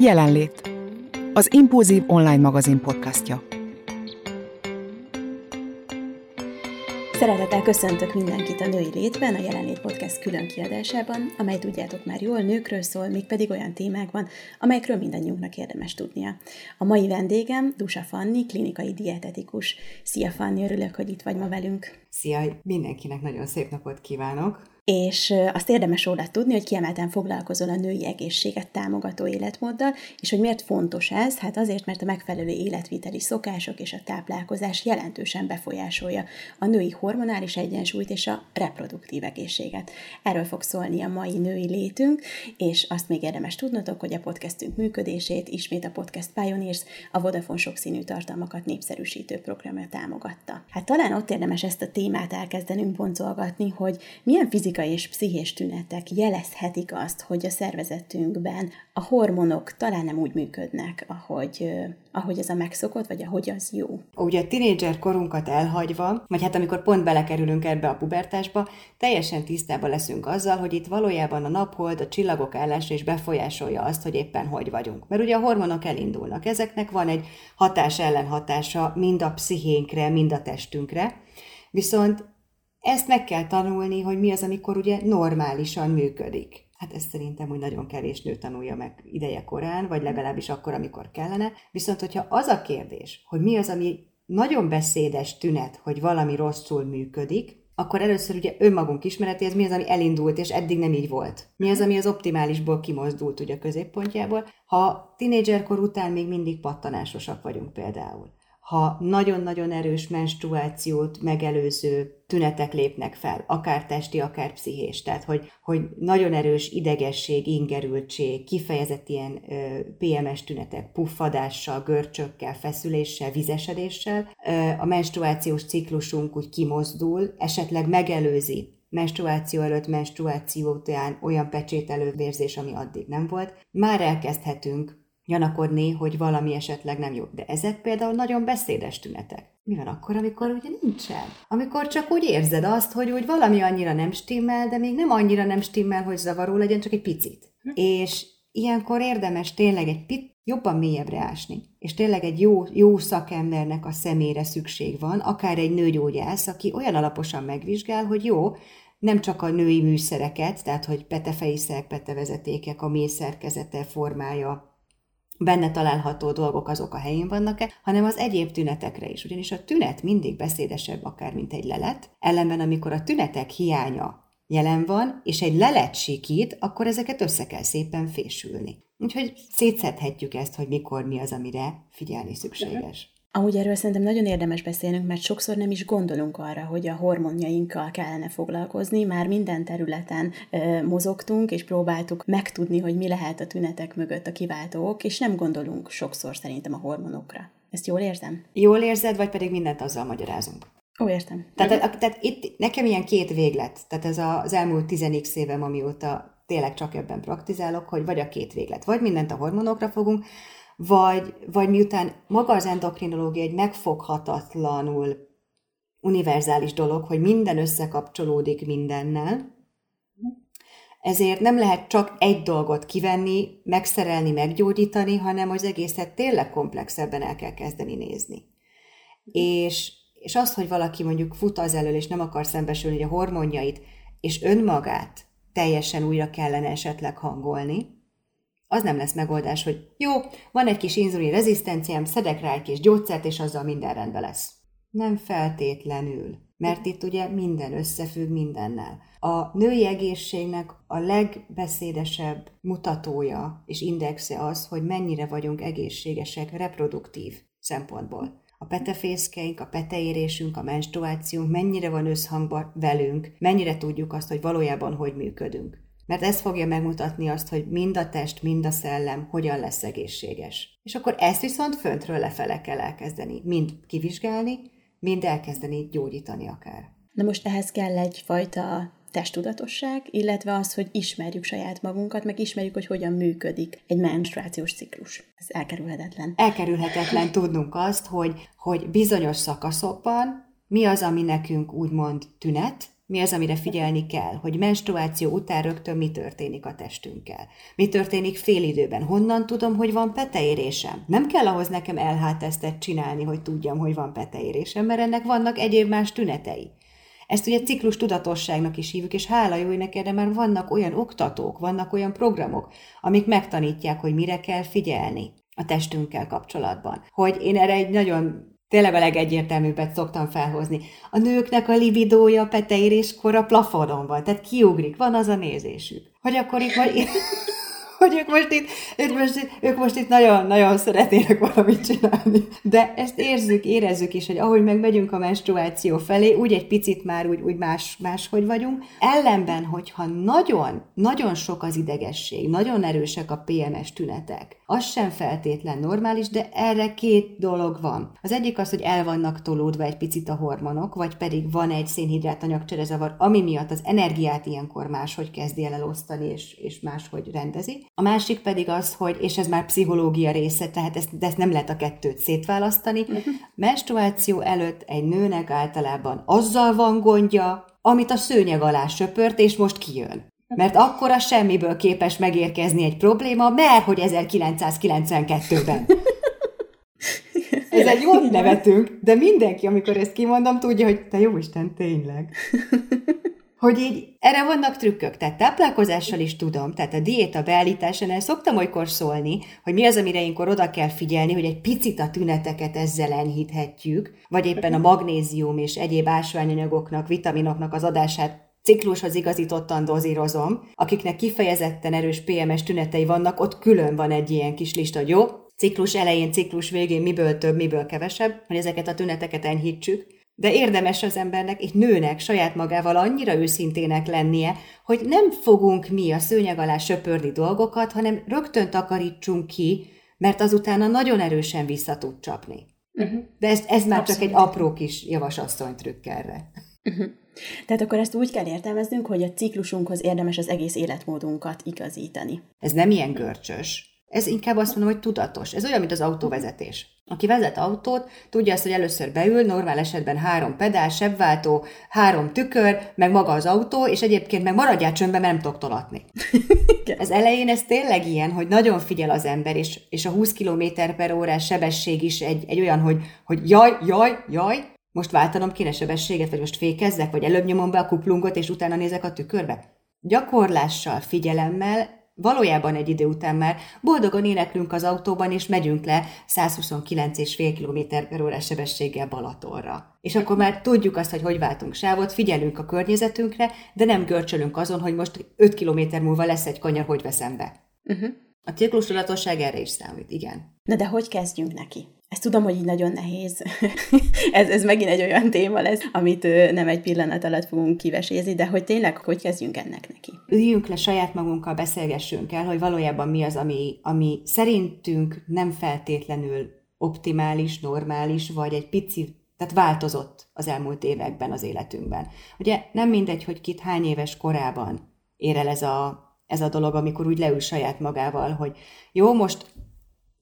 Jelenlét. Az Impulzív online magazin podcastja. Szeretettel köszöntök mindenkit a Női Létben, a Jelenlét Podcast külön kiadásában, amely tudjátok már jól nőkről szól, mégpedig olyan témákban, amelyekről mindannyiunknak érdemes tudnia. A mai vendégem Dusa Fanni, klinikai dietetikus. Szia Fanni, örülök, hogy itt vagy ma velünk. Szia, mindenkinek nagyon szép napot kívánok! És azt érdemes róla tudni, hogy kiemelten foglalkozol a női egészséget támogató életmóddal, és hogy miért fontos ez? Hát azért, mert a megfelelő életviteli szokások és a táplálkozás jelentősen befolyásolja a női hormonális egyensúlyt és a reproduktív egészséget. Erről fog szólni a mai női létünk, és azt még érdemes tudnotok, hogy a podcastünk működését ismét a Podcast Pioneers, a Vodafone sokszínű tartalmakat népszerűsítő programja támogatta. Hát talán ott érdemes ezt a témát elkezdenünk boncolgatni, hogy milyen fizikai fizikai és pszichés tünetek jelezhetik azt, hogy a szervezetünkben a hormonok talán nem úgy működnek, ahogy, ahogy ez a megszokott, vagy ahogy az jó. Ugye a tinédzser korunkat elhagyva, vagy hát amikor pont belekerülünk ebbe a pubertásba, teljesen tisztában leszünk azzal, hogy itt valójában a naphold, a csillagok állása is befolyásolja azt, hogy éppen hogy vagyunk. Mert ugye a hormonok elindulnak. Ezeknek van egy hatás ellenhatása mind a pszichénkre, mind a testünkre. Viszont ezt meg kell tanulni, hogy mi az, amikor ugye normálisan működik. Hát ezt szerintem hogy nagyon kevés nő tanulja meg ideje korán, vagy legalábbis akkor, amikor kellene. Viszont, hogyha az a kérdés, hogy mi az, ami nagyon beszédes tünet, hogy valami rosszul működik, akkor először ugye önmagunk ismeretéhez mi az, ami elindult, és eddig nem így volt. Mi az, ami az optimálisból kimozdult ugye a középpontjából. Ha tinédzserkor után még mindig pattanásosak vagyunk például ha nagyon-nagyon erős menstruációt megelőző tünetek lépnek fel, akár testi, akár pszichés, tehát hogy, hogy nagyon erős idegesség, ingerültség, kifejezett ilyen ö, PMS tünetek, puffadással, görcsökkel, feszüléssel, vizesedéssel, ö, a menstruációs ciklusunk úgy kimozdul, esetleg megelőzi menstruáció előtt, menstruáció után olyan pecsételő vérzés, ami addig nem volt, már elkezdhetünk gyanakodni, hogy valami esetleg nem jó. De ezek például nagyon beszédes tünetek. Mi van akkor, amikor ugye nincsen? Amikor csak úgy érzed azt, hogy úgy valami annyira nem stimmel, de még nem annyira nem stimmel, hogy zavaró legyen, csak egy picit. Hm. És ilyenkor érdemes tényleg egy pit jobban mélyebbre ásni. És tényleg egy jó, jó szakembernek a szemére szükség van, akár egy nőgyógyász, aki olyan alaposan megvizsgál, hogy jó, nem csak a női műszereket, tehát hogy petefeiszek, petevezetékek, a mély szerkezete, formája, benne található dolgok azok a helyén vannak-e, hanem az egyéb tünetekre is. Ugyanis a tünet mindig beszédesebb akár, mint egy lelet, ellenben amikor a tünetek hiánya jelen van, és egy lelet sikít, akkor ezeket össze kell szépen fésülni. Úgyhogy szétszedhetjük ezt, hogy mikor mi az, amire figyelni szükséges. Amúgy erről szerintem nagyon érdemes beszélnünk, mert sokszor nem is gondolunk arra, hogy a hormonjainkkal kellene foglalkozni. Már minden területen ö, mozogtunk, és próbáltuk megtudni, hogy mi lehet a tünetek mögött a kiváltók, és nem gondolunk sokszor szerintem a hormonokra. Ezt jól érzem? Jól érzed, vagy pedig mindent azzal magyarázunk? Ó, értem. Tehát, a, tehát itt nekem ilyen két véglet, tehát ez az elmúlt 10 évem, amióta tényleg csak ebben praktizálok, hogy vagy a két véglet, vagy mindent a hormonokra fogunk, vagy, vagy miután maga az endokrinológia egy megfoghatatlanul univerzális dolog, hogy minden összekapcsolódik mindennel, ezért nem lehet csak egy dolgot kivenni, megszerelni, meggyógyítani, hanem az egészet tényleg komplexebben el kell kezdeni nézni. És, és az, hogy valaki mondjuk fut az elől, és nem akar szembesülni a hormonjait, és önmagát teljesen újra kellene esetleg hangolni, az nem lesz megoldás, hogy jó, van egy kis inzulin rezisztenciám, szedek rá egy kis gyógyszert, és azzal minden rendben lesz. Nem feltétlenül, mert itt ugye minden összefügg mindennel. A női egészségnek a legbeszédesebb mutatója és indexe az, hogy mennyire vagyunk egészségesek reproduktív szempontból. A petefészkeink, a peteérésünk, a menstruációnk mennyire van összhangban velünk, mennyire tudjuk azt, hogy valójában hogy működünk. Mert ez fogja megmutatni azt, hogy mind a test, mind a szellem hogyan lesz egészséges. És akkor ezt viszont föntről lefele kell elkezdeni, mind kivizsgálni, mind elkezdeni gyógyítani akár. Na most ehhez kell egyfajta testtudatosság, illetve az, hogy ismerjük saját magunkat, meg ismerjük, hogy hogyan működik egy menstruációs ciklus. Ez elkerülhetetlen. Elkerülhetetlen tudnunk azt, hogy, hogy bizonyos szakaszokban mi az, ami nekünk úgymond tünet, mi az, amire figyelni kell, hogy menstruáció után rögtön mi történik a testünkkel. Mi történik fél időben, honnan tudom, hogy van peteérésem. Nem kell ahhoz nekem LH-tesztet csinálni, hogy tudjam, hogy van peteérésem, mert ennek vannak egyéb más tünetei. Ezt ugye ciklus tudatosságnak is hívjuk, és hála jó, hogy neked, már vannak olyan oktatók, vannak olyan programok, amik megtanítják, hogy mire kell figyelni a testünkkel kapcsolatban. Hogy én erre egy nagyon tényleg a legegyértelműbbet szoktam felhozni. A nőknek a libidója peteéréskor a plafonon van, tehát kiugrik, van az a nézésük. Hogy akkor itt majd hogy ők most itt, ők most itt, ők most itt nagyon, nagyon szeretnének valamit csinálni. De ezt érzük, érezzük is, hogy ahogy megmegyünk a menstruáció felé, úgy egy picit már úgy, úgy más, máshogy vagyunk. Ellenben, hogyha nagyon, nagyon sok az idegesség, nagyon erősek a PMS tünetek, az sem feltétlen normális, de erre két dolog van. Az egyik az, hogy el vannak tolódva egy picit a hormonok, vagy pedig van egy szénhidrát anyagcserezavar, ami miatt az energiát ilyenkor máshogy kezdi el elosztani, és, és máshogy rendezi. A másik pedig az, hogy, és ez már pszichológia része, tehát ezt, de ezt nem lehet a kettőt szétválasztani, uh-huh. menstruáció előtt egy nőnek általában azzal van gondja, amit a szőnyeg alá söpört, és most kijön. Mert akkor a semmiből képes megérkezni egy probléma, mert hogy 1992-ben. Ez egy jó nevetünk, de mindenki, amikor ezt kimondom, tudja, hogy te jó Isten, tényleg hogy így erre vannak trükkök, tehát táplálkozással is tudom, tehát a diéta beállításánál szoktam olykor szólni, hogy mi az, amire ilyenkor oda kell figyelni, hogy egy picit a tüneteket ezzel enyhíthetjük, vagy éppen a magnézium és egyéb ásványanyagoknak, vitaminoknak az adását ciklushoz igazítottan dozírozom, akiknek kifejezetten erős PMS tünetei vannak, ott külön van egy ilyen kis lista, hogy jó, ciklus elején, ciklus végén miből több, miből kevesebb, hogy ezeket a tüneteket enyhítsük, de érdemes az embernek, egy nőnek saját magával annyira őszintének lennie, hogy nem fogunk mi a szőnyeg alá söpörni dolgokat, hanem rögtön takarítsunk ki, mert azután nagyon erősen vissza tud csapni. Uh-huh. De ez, ez már Abszolút. csak egy apró kis javasasszony trükk erre. Uh-huh. Tehát akkor ezt úgy kell értelmeznünk, hogy a ciklusunkhoz érdemes az egész életmódunkat igazítani. Ez nem ilyen görcsös. Ez inkább azt mondom, hogy tudatos. Ez olyan, mint az autóvezetés. Aki vezet autót, tudja azt, hogy először beül, normál esetben három pedál, sebváltó, három tükör, meg maga az autó, és egyébként meg maradjál csöndben, mert nem tudok tolatni. ez elején ez tényleg ilyen, hogy nagyon figyel az ember, és, és a 20 km per órás sebesség is egy, egy olyan, hogy, hogy jaj, jaj, jaj, most váltanom kéne sebességet, vagy most fékezzek, vagy előbb nyomom be a kuplungot, és utána nézek a tükörbe. Gyakorlással, figyelemmel valójában egy idő után már boldogan éneklünk az autóban, és megyünk le 129,5 km per órás sebességgel Balatonra. És akkor már tudjuk azt, hogy hogy váltunk sávot, figyelünk a környezetünkre, de nem görcsölünk azon, hogy most 5 km múlva lesz egy kanyar, hogy veszem be. Uh-huh. A ciklusudatosság erre is számít, igen. Na de hogy kezdjünk neki? Ezt tudom, hogy így nagyon nehéz. ez, ez megint egy olyan téma lesz, amit nem egy pillanat alatt fogunk kivesézni, de hogy tényleg, hogy kezdjünk ennek neki? Üljünk le saját magunkkal, beszélgessünk el, hogy valójában mi az, ami, ami szerintünk nem feltétlenül optimális, normális, vagy egy pici, tehát változott az elmúlt években az életünkben. Ugye nem mindegy, hogy kit hány éves korában ér el ez a, ez a dolog, amikor úgy leül saját magával, hogy jó, most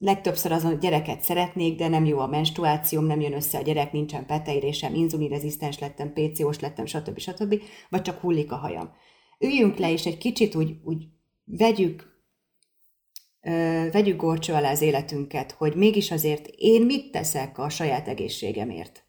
legtöbbször azon, gyereket szeretnék, de nem jó a menstruációm, nem jön össze a gyerek, nincsen peteirésem, inzulinrezisztens lettem, PCO-s lettem, stb. stb. Vagy csak hullik a hajam. Üljünk le, és egy kicsit úgy, úgy vegyük, ö, vegyük gorcső alá az életünket, hogy mégis azért én mit teszek a saját egészségemért.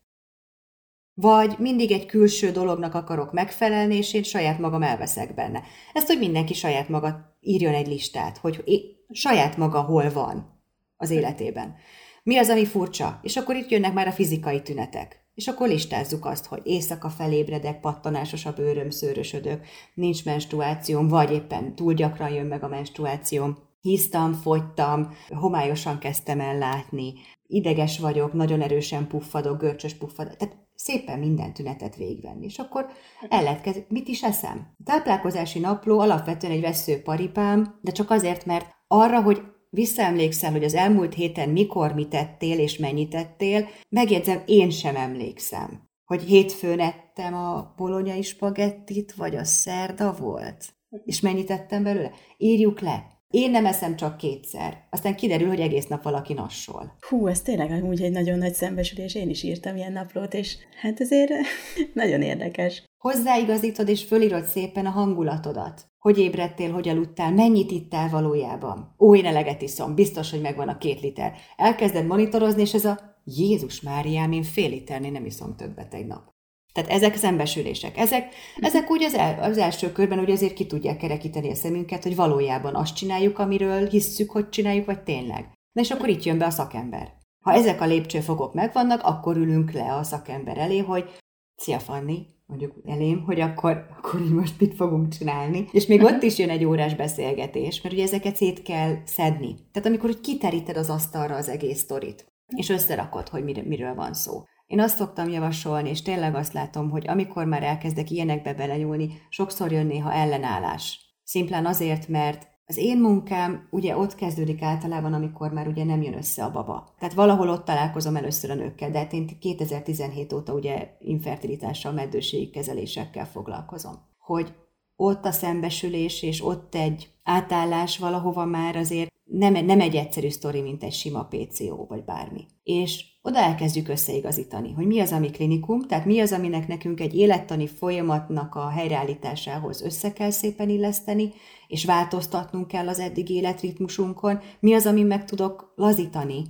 Vagy mindig egy külső dolognak akarok megfelelni, és én saját magam elveszek benne. Ezt, hogy mindenki saját maga írjon egy listát, hogy saját maga hol van az életében. Mi az, ami furcsa? És akkor itt jönnek már a fizikai tünetek. És akkor listázzuk azt, hogy éjszaka felébredek, pattanásos a bőröm, szőrösödök, nincs menstruációm, vagy éppen túl gyakran jön meg a menstruációm, hisztam, fogytam, homályosan kezdtem el látni, ideges vagyok, nagyon erősen puffadok, görcsös puffadok, tehát szépen minden tünetet végigvenni. És akkor el mit is eszem? A táplálkozási napló alapvetően egy veszőparipám, de csak azért, mert arra, hogy visszaemlékszel, hogy az elmúlt héten mikor mit tettél és mennyit tettél, megjegyzem, én sem emlékszem. Hogy hétfőn ettem a bolonyai spagettit, vagy a szerda volt? És mennyit ettem belőle? Írjuk le. Én nem eszem csak kétszer. Aztán kiderül, hogy egész nap valaki nassol. Hú, ez tényleg úgy egy nagyon nagy szembesülés. Én is írtam ilyen naplót, és hát azért nagyon érdekes. Hozzáigazítod és fölírod szépen a hangulatodat. Hogy ébredtél, hogy aludtál, mennyit ittál valójában. Ó, én eleget iszom, biztos, hogy megvan a két liter. Elkezded monitorozni, és ez a Jézus Máriám, én fél liternél nem iszom többet egy nap. Tehát ezek szembesülések. Ezek, ezek úgy az, el, az első körben úgy azért ki tudják kerekíteni a szemünket, hogy valójában azt csináljuk, amiről hisszük, hogy csináljuk, vagy tényleg. Na és akkor itt jön be a szakember. Ha ezek a lépcsőfokok megvannak, akkor ülünk le a szakember elé, hogy Szia Fanni, mondjuk elém, hogy akkor, akkor most mit fogunk csinálni. És még ott is jön egy órás beszélgetés, mert ugye ezeket szét kell szedni. Tehát amikor úgy kiteríted az asztalra az egész sztorit, és összerakod, hogy mir- miről van szó. Én azt szoktam javasolni, és tényleg azt látom, hogy amikor már elkezdek ilyenekbe belenyúlni, sokszor jön néha ellenállás. Szimplán azért, mert az én munkám ugye ott kezdődik általában, amikor már ugye nem jön össze a baba. Tehát valahol ott találkozom először a nőkkel, de hát én 2017 óta ugye infertilitással, meddőségi kezelésekkel foglalkozom. Hogy ott a szembesülés, és ott egy átállás valahova már azért nem, nem egy egyszerű sztori, mint egy sima PCO, vagy bármi. És oda elkezdjük összeigazítani, hogy mi az, ami klinikum, tehát mi az, aminek nekünk egy élettani folyamatnak a helyreállításához össze kell szépen illeszteni, és változtatnunk kell az eddig életritmusunkon, mi az, ami meg tudok lazítani,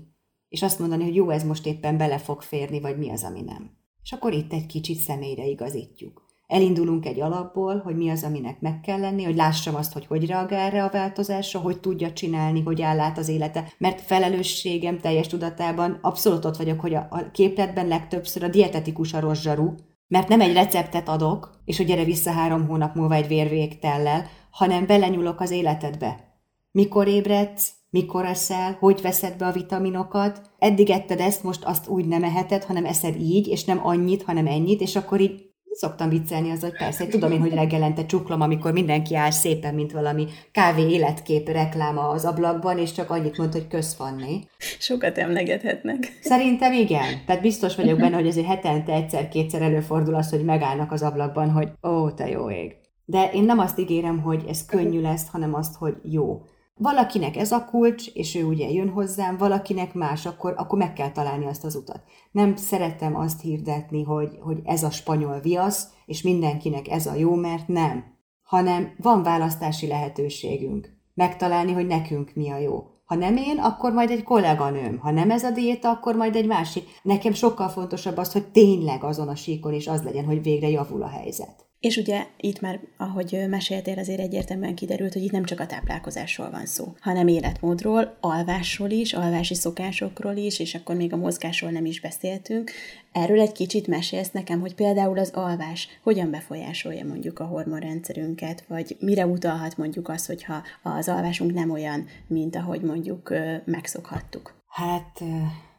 és azt mondani, hogy jó, ez most éppen bele fog férni, vagy mi az, ami nem. És akkor itt egy kicsit személyre igazítjuk. Elindulunk egy alapból, hogy mi az, aminek meg kell lenni, hogy lássam azt, hogy hogy reagál erre a változásra, hogy tudja csinálni, hogy áll át az élete. Mert felelősségem teljes tudatában abszolút ott vagyok, hogy a, képletben legtöbbször a dietetikus a rossz zsaru, mert nem egy receptet adok, és hogy gyere vissza három hónap múlva egy vérvégtellel, hanem belenyúlok az életedbe. Mikor ébredsz, mikor eszel, hogy veszed be a vitaminokat, eddig etted ezt, most azt úgy nem eheted, hanem eszed így, és nem annyit, hanem ennyit, és akkor így Szoktam viccelni az, hogy persze, tudom én, hogy reggelente csuklom, amikor mindenki áll szépen, mint valami kávé életkép rekláma az ablakban, és csak annyit mond, hogy közfanni. Sokat emlegethetnek. Szerintem igen. Tehát biztos vagyok benne, hogy azért hetente egyszer-kétszer előfordul az, hogy megállnak az ablakban, hogy ó, te jó ég. De én nem azt ígérem, hogy ez könnyű lesz, hanem azt, hogy jó. Valakinek ez a kulcs, és ő ugye jön hozzám, valakinek más, akkor, akkor meg kell találni azt az utat. Nem szeretem azt hirdetni, hogy, hogy ez a spanyol viasz, és mindenkinek ez a jó, mert nem. Hanem van választási lehetőségünk. Megtalálni, hogy nekünk mi a jó. Ha nem én, akkor majd egy kolléganőm. Ha nem ez a diéta, akkor majd egy másik. Nekem sokkal fontosabb az, hogy tényleg azon a síkon is az legyen, hogy végre javul a helyzet. És ugye itt már, ahogy meséltél, azért egyértelműen kiderült, hogy itt nem csak a táplálkozásról van szó, hanem életmódról, alvásról is, alvási szokásokról is, és akkor még a mozgásról nem is beszéltünk. Erről egy kicsit mesélsz nekem, hogy például az alvás hogyan befolyásolja mondjuk a hormonrendszerünket, vagy mire utalhat mondjuk az, hogyha az alvásunk nem olyan, mint ahogy mondjuk megszokhattuk? Hát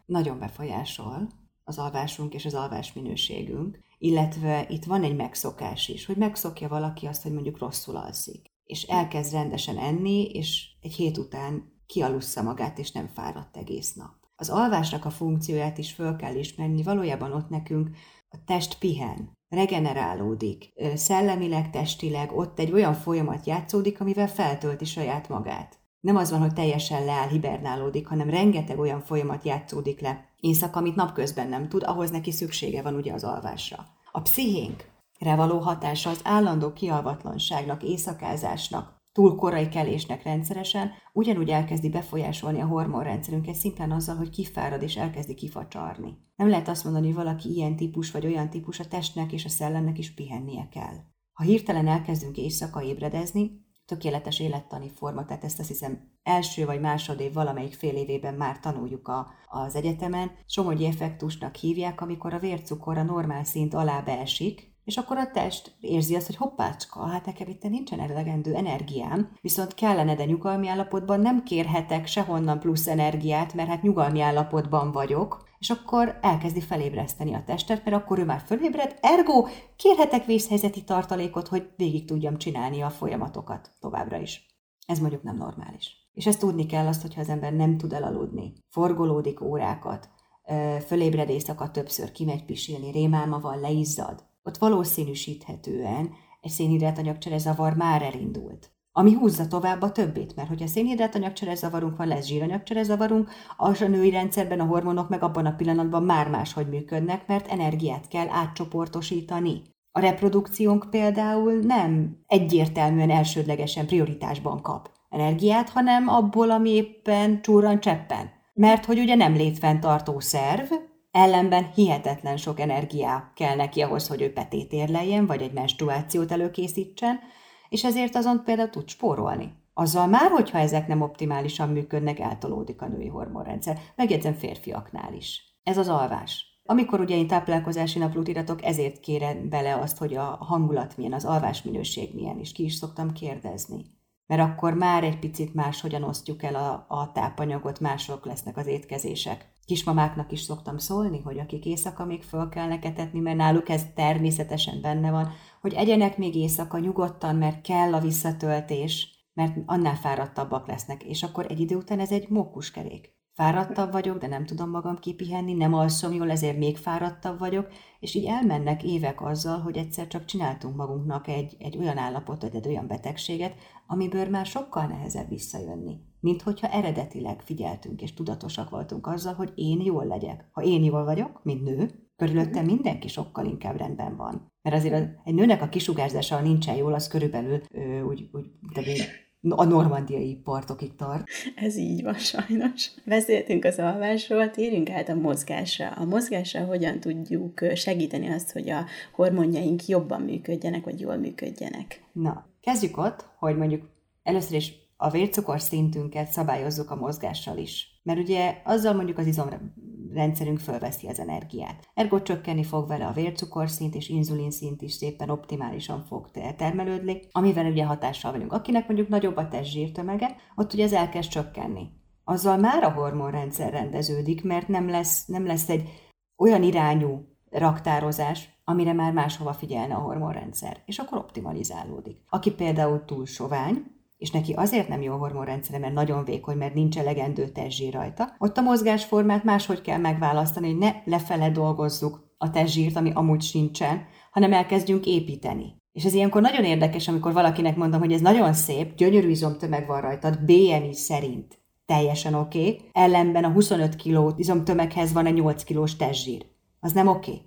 nagyon befolyásol az alvásunk és az alvás minőségünk illetve itt van egy megszokás is, hogy megszokja valaki azt, hogy mondjuk rosszul alszik, és elkezd rendesen enni, és egy hét után kialussza magát, és nem fáradt egész nap. Az alvásnak a funkcióját is föl kell ismerni, valójában ott nekünk a test pihen, regenerálódik, szellemileg, testileg, ott egy olyan folyamat játszódik, amivel feltölti saját magát. Nem az van, hogy teljesen leáll, hibernálódik, hanem rengeteg olyan folyamat játszódik le éjszaka, amit napközben nem tud, ahhoz neki szüksége van ugye az alvásra. A pszichénkre való hatása az állandó kialvatlanságnak, éjszakázásnak, túl korai kelésnek rendszeresen, ugyanúgy elkezdi befolyásolni a hormonrendszerünket szimplán azzal, hogy kifárad és elkezdi kifacsarni. Nem lehet azt mondani, hogy valaki ilyen típus vagy olyan típus, a testnek és a szellemnek is pihennie kell. Ha hirtelen elkezdünk éjszaka ébredezni, tökéletes élettani forma, tehát ezt azt hiszem első vagy másodév valamelyik fél évében már tanuljuk a, az egyetemen. Somogyi effektusnak hívják, amikor a vércukor a normál szint alá beesik, és akkor a test érzi azt, hogy hoppácska, hát nekem itt nincsen elegendő energiám, viszont kellene, de nyugalmi állapotban nem kérhetek sehonnan plusz energiát, mert hát nyugalmi állapotban vagyok, és akkor elkezdi felébreszteni a testet, mert akkor ő már fölébred, ergo kérhetek vészhelyzeti tartalékot, hogy végig tudjam csinálni a folyamatokat továbbra is. Ez mondjuk nem normális. És ezt tudni kell azt, hogyha az ember nem tud elaludni, forgolódik órákat, fölébred éjszaka többször, kimegy pisilni, rémálma leizzad, ott valószínűsíthetően egy szénhidrátanyagcsere zavar már elindult ami húzza tovább a többét, mert hogyha szénhidrátanyagcsere zavarunk van, lesz zsíranyagcsere zavarunk, az a női rendszerben a hormonok meg abban a pillanatban már máshogy működnek, mert energiát kell átcsoportosítani. A reprodukciónk például nem egyértelműen elsődlegesen prioritásban kap energiát, hanem abból, ami éppen csúran cseppen. Mert hogy ugye nem létfenntartó szerv, ellenben hihetetlen sok energiá kell neki ahhoz, hogy ő petét érleljen, vagy egy menstruációt előkészítsen, és ezért azon például tud spórolni. Azzal már, hogyha ezek nem optimálisan működnek, eltolódik a női hormonrendszer. Megjegyzem férfiaknál is. Ez az alvás. Amikor ugye én táplálkozási naplót iratok, ezért kérem bele azt, hogy a hangulat milyen, az alvás minőség milyen, és ki is szoktam kérdezni. Mert akkor már egy picit máshogyan osztjuk el a, a tápanyagot, mások lesznek az étkezések. Kismamáknak is szoktam szólni, hogy akik éjszaka még föl kell neketetni, mert náluk ez természetesen benne van, hogy egyenek még éjszaka nyugodtan, mert kell a visszatöltés, mert annál fáradtabbak lesznek, és akkor egy idő után ez egy mókuskerék. Fáradtabb vagyok, de nem tudom magam kipihenni, nem alszom jól, ezért még fáradtabb vagyok, és így elmennek évek azzal, hogy egyszer csak csináltunk magunknak egy, egy olyan állapotot, egy olyan betegséget, amiből már sokkal nehezebb visszajönni, mint hogyha eredetileg figyeltünk és tudatosak voltunk azzal, hogy én jól legyek. Ha én jól vagyok, mint nő, körülöttem mhm. mindenki sokkal inkább rendben van. Mert azért egy nőnek a kisugárzása, ha nincsen jól, az körülbelül ö, úgy, úgy a normandiai partokig tart. Ez így van sajnos. Beszéltünk az alvásról, térjünk át a mozgásra. A mozgásra hogyan tudjuk segíteni azt, hogy a hormonjaink jobban működjenek, vagy jól működjenek? Na, kezdjük ott, hogy mondjuk először is a vércukor szintünket szabályozzuk a mozgással is. Mert ugye azzal mondjuk az izomrendszerünk fölveszi az energiát. Ergo csökkenni fog vele a vércukorszint és inzulinszint is szépen optimálisan fog termelődni, amivel ugye hatással vagyunk. Akinek mondjuk nagyobb a testzsírtömege, ott ugye ez elkezd csökkenni. Azzal már a hormonrendszer rendeződik, mert nem lesz, nem lesz egy olyan irányú raktározás, amire már máshova figyelne a hormonrendszer, és akkor optimalizálódik. Aki például túl sovány, és neki azért nem jó a hormonrendszere, mert nagyon vékony, mert nincs elegendő testzsír rajta, ott a mozgásformát máshogy kell megválasztani, hogy ne lefele dolgozzuk a testzsírt, ami amúgy sincsen, hanem elkezdjünk építeni. És ez ilyenkor nagyon érdekes, amikor valakinek mondom, hogy ez nagyon szép, gyönyörű izomtömeg van rajtad, BMI szerint teljesen oké, okay. ellenben a 25 kg izomtömeghez van egy 8 kilós testzsír. Az nem oké. Okay.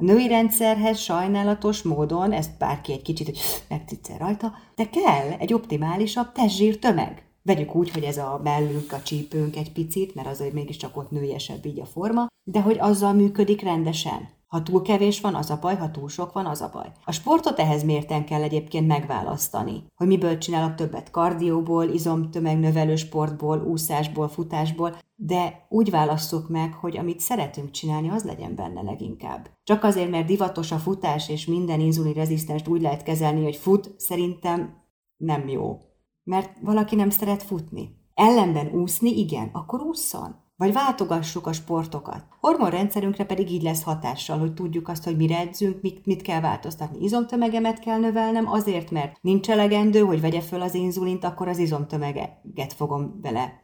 A női rendszerhez sajnálatos módon, ezt bárki egy kicsit, hogy megtitszel rajta, de kell egy optimálisabb testzsír tömeg. Vegyük úgy, hogy ez a mellünk, a csípőnk egy picit, mert azért mégiscsak ott nőjesebb így a forma, de hogy azzal működik rendesen. Ha túl kevés van, az a baj, ha túl sok van, az a baj. A sportot ehhez mérten kell egyébként megválasztani, hogy miből csinálok többet kardióból, izomtömegnövelő sportból, úszásból, futásból, de úgy válasszuk meg, hogy amit szeretünk csinálni, az legyen benne leginkább. Csak azért, mert divatos a futás, és minden inzulin rezisztenst úgy lehet kezelni, hogy fut, szerintem nem jó. Mert valaki nem szeret futni. Ellenben úszni, igen, akkor ússzon. Vagy váltogassuk a sportokat. Hormonrendszerünkre pedig így lesz hatással, hogy tudjuk azt, hogy mire edzünk, mit, mit kell változtatni. Izomtömegemet kell növelnem azért, mert nincs elegendő, hogy vegye föl az inzulint, akkor az izomtömeget fogom vele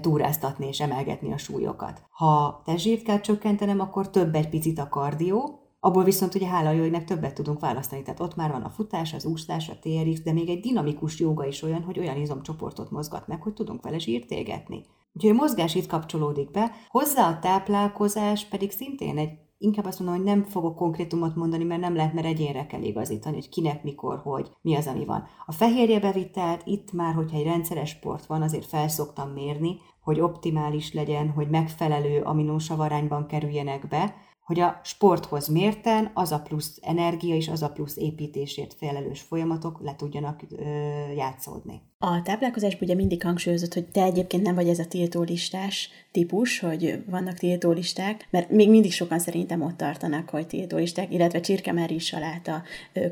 túráztatni és emelgetni a súlyokat. Ha testzsírt kell csökkentenem, akkor több egy picit a kardió, abból viszont ugye hála jó többet tudunk választani. Tehát ott már van a futás, az úszás, a TRX, de még egy dinamikus joga is olyan, hogy olyan izomcsoportot mozgat meg, hogy tudunk vele zsírt égetni. Úgyhogy a mozgás itt kapcsolódik be, hozzá a táplálkozás pedig szintén egy inkább azt mondom, hogy nem fogok konkrétumot mondani, mert nem lehet, mert egyénre kell igazítani, hogy kinek, mikor, hogy, mi az, ami van. A fehérje bevitelt itt már, hogyha egy rendszeres sport van, azért felszoktam mérni, hogy optimális legyen, hogy megfelelő aminósavarányban kerüljenek be, hogy a sporthoz mérten az a plusz energia és az a plusz építésért felelős folyamatok le tudjanak ö, játszódni. A táplálkozásban ugye mindig hangsúlyozott, hogy te egyébként nem vagy ez a tiltólistás típus, hogy vannak tiltólisták, mert még mindig sokan szerintem ott tartanak, hogy tiltólisták, illetve csirkemeri saláta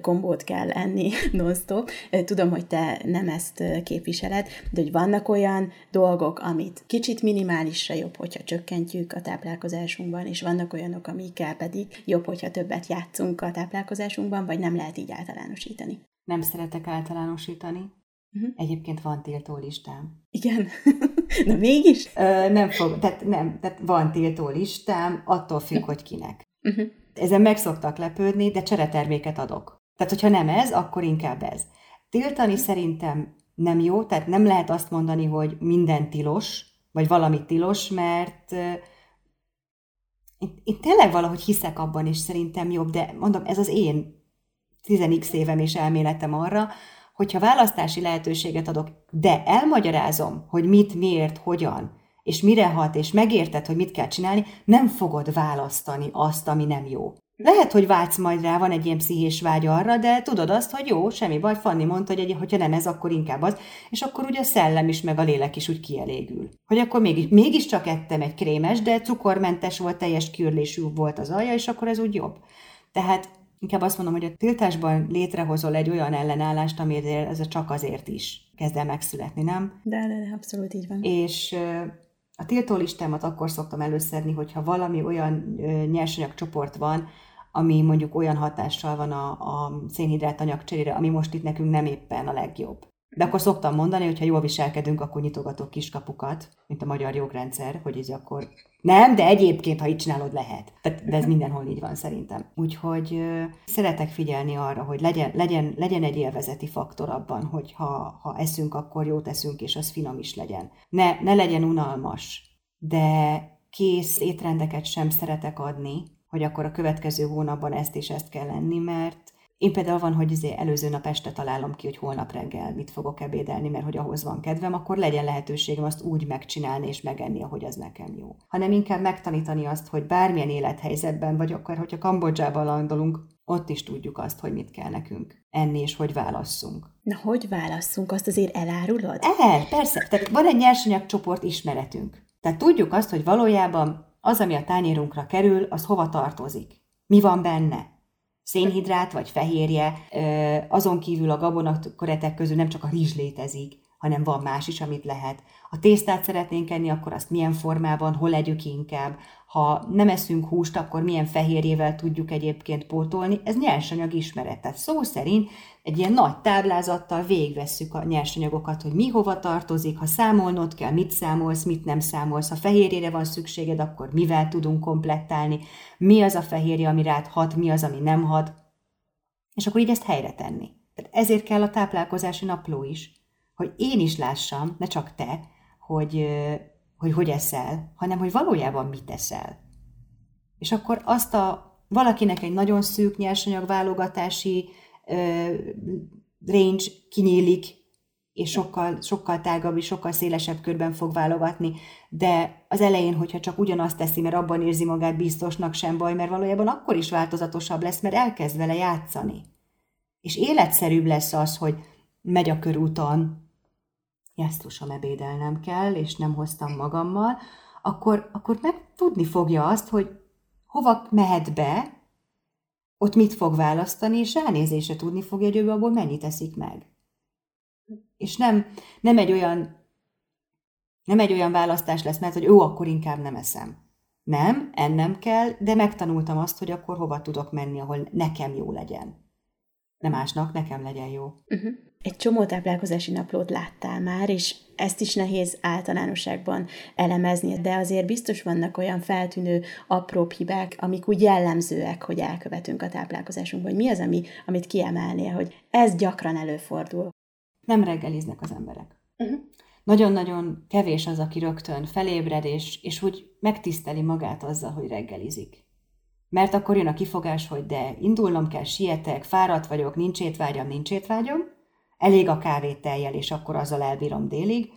kombót kell enni non-stop. Tudom, hogy te nem ezt képviseled, de hogy vannak olyan dolgok, amit kicsit minimálisra jobb, hogyha csökkentjük a táplálkozásunkban, és vannak olyanok, amikkel pedig jobb, hogyha többet játszunk a táplálkozásunkban, vagy nem lehet így általánosítani. Nem szeretek általánosítani Uh-huh. Egyébként van tiltó listám. Igen. Na mégis? Ö, nem fog, tehát nem, tehát van tiltó listám, attól függ, hogy kinek. Uh-huh. Ezen meg szoktak lepődni, de csereterméket adok. Tehát, hogyha nem ez, akkor inkább ez. Tiltani szerintem nem jó, tehát nem lehet azt mondani, hogy minden tilos, vagy valami tilos, mert én, én tényleg valahogy hiszek abban, és szerintem jobb, de mondom, ez az én 10x évem és elméletem arra, hogyha választási lehetőséget adok, de elmagyarázom, hogy mit, miért, hogyan, és mire hat, és megérted, hogy mit kell csinálni, nem fogod választani azt, ami nem jó. Lehet, hogy vágysz majd rá, van egy ilyen pszichés vágy arra, de tudod azt, hogy jó, semmi baj, Fanni mondta, hogy egy, hogyha nem ez, akkor inkább az, és akkor ugye a szellem is, meg a lélek is úgy kielégül. Hogy akkor mégis, mégiscsak ettem egy krémes, de cukormentes volt, teljes kürlésű volt az alja, és akkor ez úgy jobb. Tehát inkább azt mondom, hogy a tiltásban létrehozol egy olyan ellenállást, amit ez csak azért is kezd el megszületni, nem? De, de, de abszolút így van. És a tiltólistámat akkor szoktam előszedni, hogyha valami olyan nyersanyagcsoport van, ami mondjuk olyan hatással van a, a szénhidrát anyagcserére, ami most itt nekünk nem éppen a legjobb. De akkor szoktam mondani, hogy ha jól viselkedünk, akkor nyitogatok kiskapukat, mint a magyar jogrendszer, hogy ez akkor nem, de egyébként, ha így csinálod, lehet. de ez mindenhol így van szerintem. Úgyhogy szeretek figyelni arra, hogy legyen, legyen, legyen egy élvezeti faktor abban, hogy ha, ha eszünk, akkor jót eszünk, és az finom is legyen. Ne, ne legyen unalmas, de kész étrendeket sem szeretek adni, hogy akkor a következő hónapban ezt és ezt kell lenni, mert én például van, hogy azért előző nap este találom ki, hogy holnap reggel mit fogok ebédelni, mert hogy ahhoz van kedvem, akkor legyen lehetőségem azt úgy megcsinálni és megenni, ahogy az nekem jó. Hanem inkább megtanítani azt, hogy bármilyen élethelyzetben, vagy akár, hogyha Kambodzsában landolunk, ott is tudjuk azt, hogy mit kell nekünk enni, és hogy válasszunk. Na, hogy válasszunk? Azt azért elárulod? El, persze. Tehát van egy nyersanyagcsoport ismeretünk. Tehát tudjuk azt, hogy valójában az, ami a tányérunkra kerül, az hova tartozik. Mi van benne? Szénhidrát vagy fehérje, azon kívül a gabonaköretek közül nem csak a rizs létezik, hanem van más is, amit lehet. Ha tésztát szeretnénk enni, akkor azt milyen formában, hol legyük inkább. Ha nem eszünk húst, akkor milyen fehérjével tudjuk egyébként pótolni. Ez nyersanyag ismeret. Tehát szó szerint egy ilyen nagy táblázattal végvesszük a nyersanyagokat, hogy mi hova tartozik, ha számolnod kell, mit számolsz, mit nem számolsz, ha fehérjére van szükséged, akkor mivel tudunk komplettálni, mi az a fehérje, ami rád hat, mi az, ami nem hat, és akkor így ezt helyre tenni. Tehát ezért kell a táplálkozási napló is, hogy én is lássam, ne csak te, hogy hogy, hogy eszel, hanem hogy valójában mit eszel. És akkor azt a valakinek egy nagyon szűk nyersanyag válogatási range kinyílik, és sokkal, sokkal tágabb és sokkal szélesebb körben fog válogatni, de az elején, hogyha csak ugyanazt teszi, mert abban érzi magát biztosnak, sem baj, mert valójában akkor is változatosabb lesz, mert elkezd vele játszani. És életszerűbb lesz az, hogy megy a körúton, jesztusom ebédelnem kell, és nem hoztam magammal, akkor, akkor meg tudni fogja azt, hogy hova mehet be, ott mit fog választani, és ránézésre tudni fogja, hogy ő abból mennyit eszik meg. És nem, nem egy olyan nem egy olyan választás lesz, mert hogy jó, akkor inkább nem eszem. Nem, ennem kell, de megtanultam azt, hogy akkor hova tudok menni, ahol nekem jó legyen. Nem másnak, nekem legyen jó. Uh-huh. Egy csomó táplálkozási naplót láttál már, és ezt is nehéz általánosságban elemezni, de azért biztos vannak olyan feltűnő apróbb hibák, amik úgy jellemzőek, hogy elkövetünk a táplálkozásunkban. Hogy mi az, ami, amit kiemelnél, hogy ez gyakran előfordul? Nem reggeliznek az emberek. Uh-huh. Nagyon-nagyon kevés az, aki rögtön felébred, és, és úgy megtiszteli magát azzal, hogy reggelizik. Mert akkor jön a kifogás, hogy de indulnom kell, sietek, fáradt vagyok, nincs étvágyam, nincs étvágyam, elég a kávét teljel, és akkor azzal elbírom délig,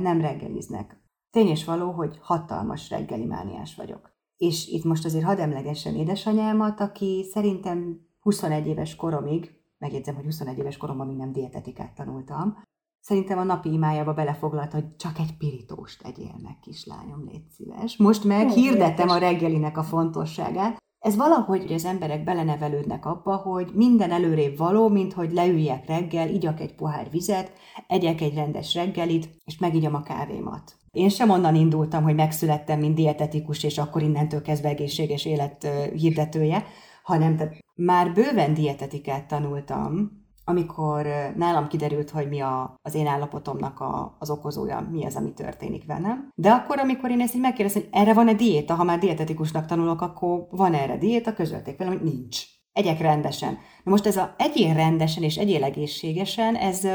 nem reggeliznek. Tény és való, hogy hatalmas reggeli mániás vagyok. És itt most azért hadd emlegessem édesanyámat, aki szerintem 21 éves koromig, megjegyzem, hogy 21 éves koromban még nem dietetikát tanultam, szerintem a napi imájába belefoglalt, hogy csak egy pirítóst tegyél meg, kislányom, légy szíves. Most meg hirdettem a reggelinek a fontosságát, ez valahogy az emberek belenevelődnek abba, hogy minden előrébb való, mint hogy leüljek reggel, igyak egy pohár vizet, egyek egy rendes reggelit, és megigyam a kávémat. Én sem onnan indultam, hogy megszülettem, mint dietetikus, és akkor innentől kezdve egészséges élet hirdetője, hanem tehát már bőven dietetikát tanultam, amikor nálam kiderült, hogy mi a, az én állapotomnak a, az okozója, mi az, ami történik velem. De akkor, amikor én ezt így megkérdeztem, hogy erre van-e diéta, ha már dietetikusnak tanulok, akkor van erre diéta, közölték velem, hogy nincs. Egyek rendesen. Na most ez a egyén rendesen és egyél egészségesen, ez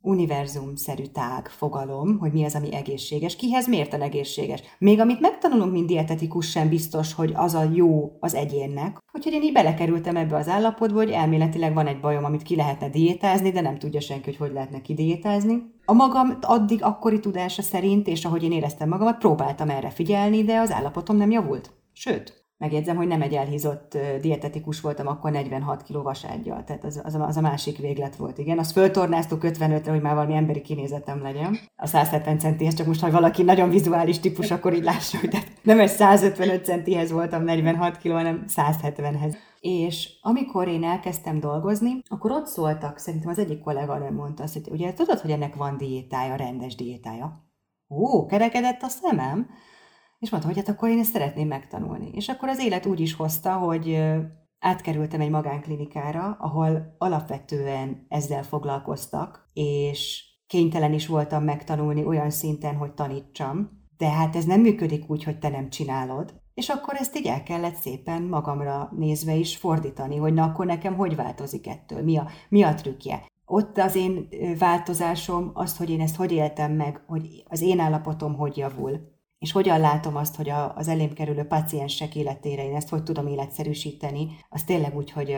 univerzum-szerű tág fogalom, hogy mi az, ami egészséges, kihez miért a egészséges. Még amit megtanulunk, mint dietetikus, sem biztos, hogy az a jó az egyénnek. Úgyhogy én így belekerültem ebbe az állapotba, hogy elméletileg van egy bajom, amit ki lehetne diétázni, de nem tudja senki, hogy hogy lehetne kidiétázni. A magam addig akkori tudása szerint, és ahogy én éreztem magamat, próbáltam erre figyelni, de az állapotom nem javult. Sőt, Megjegyzem, hogy nem egy elhízott dietetikus voltam, akkor 46 kg vasággyal, tehát az, az, a, az a másik véglet volt, igen. Azt föltornáztuk 55-re, hogy már valami emberi kinézetem legyen. A 170 centihez, csak most, ha valaki nagyon vizuális típus, akkor így lássa, hogy nem egy 155 centihez voltam 46 kg, hanem 170-hez. És amikor én elkezdtem dolgozni, akkor ott szóltak, szerintem az egyik kollega nem mondta azt, hogy ugye tudod, hogy ennek van diétája, rendes diétája. Ó, kerekedett a szemem, és mondta, hogy hát akkor én ezt szeretném megtanulni. És akkor az élet úgy is hozta, hogy átkerültem egy magánklinikára, ahol alapvetően ezzel foglalkoztak, és kénytelen is voltam megtanulni olyan szinten, hogy tanítsam, de hát ez nem működik úgy, hogy te nem csinálod. És akkor ezt így el kellett szépen magamra nézve is fordítani, hogy na akkor nekem hogy változik ettől, mi a, mi a trükkje. Ott az én változásom az, hogy én ezt hogy éltem meg, hogy az én állapotom hogy javul és hogyan látom azt, hogy a, az elém kerülő paciensek életére én ezt hogy tudom életszerűsíteni, az tényleg úgy, hogy,